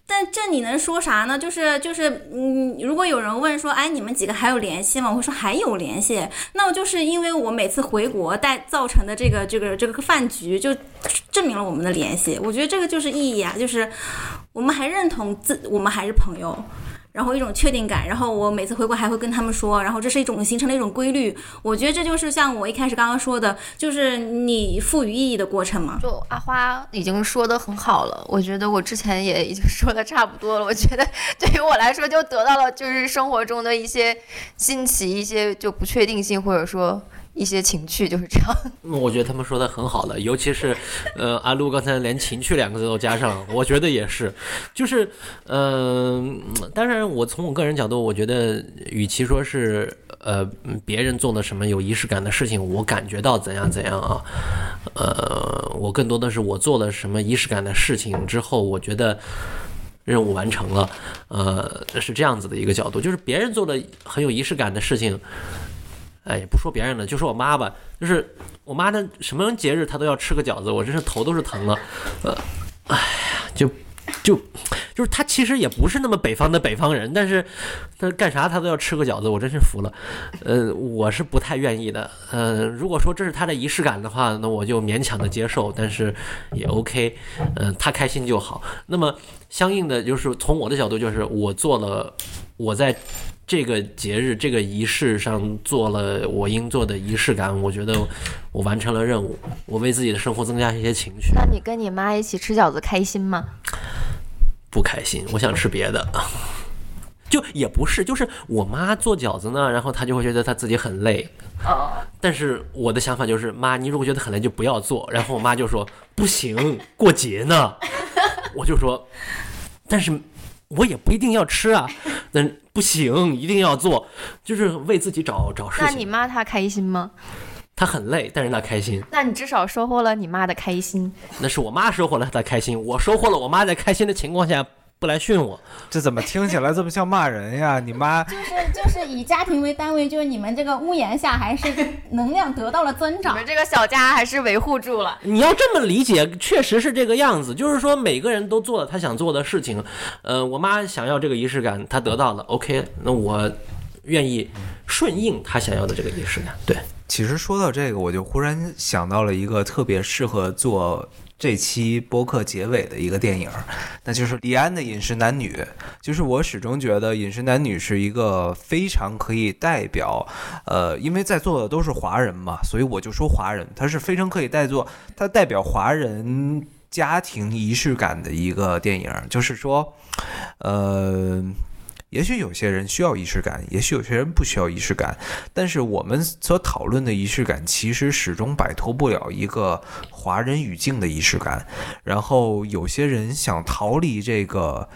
但这你能说啥呢？就是就是，嗯，如果有人问说，哎，你们几个还有联系吗？我会说还有联系。那我就是因为我每次回国带造成的这个这个这个饭局，就证明了我们的联系。我觉得这个就是意义啊，就是我们还认同自我们还是朋友。然后一种确定感，然后我每次回国还会跟他们说，然后这是一种形成了一种规律。我觉得这就是像我一开始刚刚说的，就是你赋予意义的过程嘛。就阿花已经说的很好了，我觉得我之前也已经说的差不多了。我觉得对于我来说，就得到了就是生活中的一些新奇、一些就不确定性，或者说一些情趣，就是这样。我觉得他们说的很好了，尤其是，呃，阿路刚才连“情趣”两个字都加上，我觉得也是，就是，嗯、当然，我从我个人角度，我觉得与其说是呃别人做了什么有仪式感的事情，我感觉到怎样怎样啊，呃，我更多的是我做了什么仪式感的事情之后，我觉得。任务完成了，呃，是这样子的一个角度，就是别人做了很有仪式感的事情，哎，也不说别人了，就说我妈吧，就是我妈的什么节日她都要吃个饺子，我真是头都是疼了，呃，哎呀，就就就是她其实也不是那么北方的北方人，但是她干啥她都要吃个饺子，我真是服了，呃，我是不太愿意的，呃，如果说这是她的仪式感的话，那我就勉强的接受，但是也 OK，嗯、她开心就好。那么相应的就是从我的角度，就是我做了我在这个节日、这个仪式上做了我应做的仪式感，我觉得我完成了任务，我为自己的生活增加一些情趣。那你跟你妈一起吃饺子开心吗？不开心，我想吃别的。就也不是，就是我妈做饺子呢，然后她就会觉得她自己很累。哦，但是我的想法就是，妈，你如果觉得很累就不要做。然后我妈就说不行，过节呢。我就说，但是我也不一定要吃啊。(laughs) 但不行，一定要做，就是为自己找找事那你。妈她开心吗？她很累，但是她开心，那你至少收获了你妈的开心。那是我妈收获了她的开心，我收获了我妈在开心的情况下不来训我。这怎么听起来这么像骂人呀？你妈 (laughs) 就是就是以家庭为单位，就是你们这个屋檐下还是能量得到了增长你们。这个小家还是维护住了。你要这么理解，确实是这个样子。就是说，每个人都做了他想做的事情。呃，我妈想要这个仪式感，她得到了，OK，那我愿意顺应她想要的这个仪式感。对，其实说到这个，我就忽然想到了一个特别适合做这期播客结尾的一个电影，那就是李安的《饮食男女》。就是我始终觉得《饮食男女》是一个非常可以代表，呃，因为在座的都是华人嘛，所以我就说华人，它是非常可以代做，它代表华人家庭仪式感的一个电影。就是说，呃。也许有些人需要仪式感，也许有些人不需要仪式感，但是我们所讨论的仪式感，其实始终摆脱不了一个华人语境的仪式感。然后有些人想逃离这个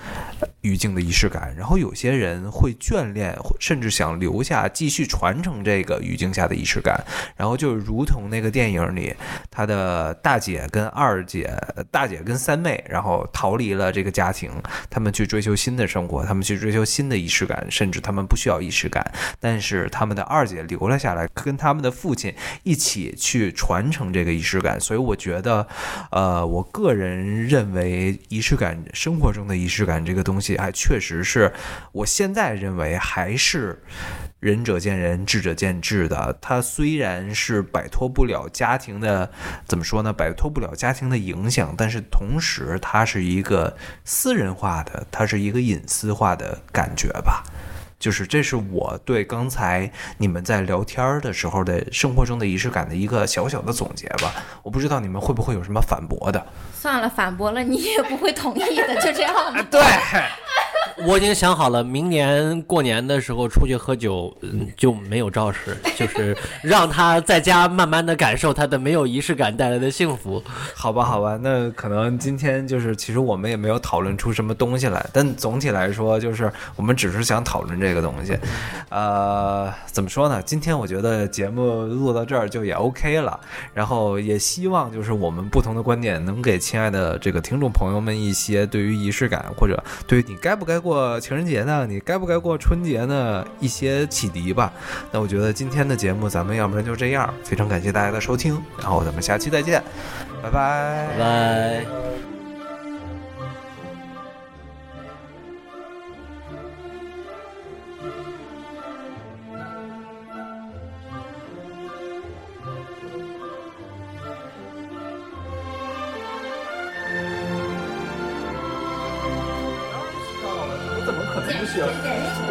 语境的仪式感，然后有些人会眷恋，甚至想留下继续传承这个语境下的仪式感。然后就如同那个电影里，他的大姐跟二姐、大姐跟三妹，然后逃离了这个家庭，他们去追求新的生活，他们去追求新的仪式感，甚至他们不需要仪式感，但是他们的二姐留了下来，跟他们的父亲一起去传承这个仪式感。所以我觉得，呃，我个人认为仪式感，生活中的仪式感这个东西，还确实是我现在认为还是。仁者见仁，智者见智的。它虽然是摆脱不了家庭的，怎么说呢？摆脱不了家庭的影响，但是同时它是一个私人化的，它是一个隐私化的感觉吧。就是这是我对刚才你们在聊天的时候的生活中的仪式感的一个小小的总结吧。我不知道你们会不会有什么反驳的。算了，反驳了你也不会同意的，就这样吧。(laughs) 对，我已经想好了，明年过年的时候出去喝酒，嗯，就没有赵氏，(laughs) 就是让他在家慢慢的感受他的没有仪式感带来的幸福。好吧，好吧，那可能今天就是，其实我们也没有讨论出什么东西来，但总体来说，就是我们只是想讨论这个东西。呃，怎么说呢？今天我觉得节目录到这儿就也 OK 了，然后也希望就是我们不同的观点能给亲爱的这个听众朋友们一些对于仪式感或者对于你该不该过过情人节呢，你该不该过春节呢一些启迪吧。那我觉得今天的节目咱们要不然就这样，非常感谢大家的收听，然后咱们下期再见，拜拜拜拜。需要？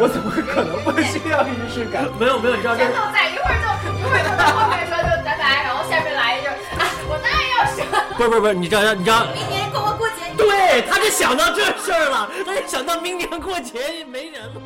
我怎么可能不需要仪式感？(laughs) 没有没有，你知道这在一会儿就一会儿就到后面说就拜拜，然后下面来一句啊，我当然要生，不是不是不是，你知道你知道，明年过过过节，对，他就想到这事儿了，他就想到明年过节没人了。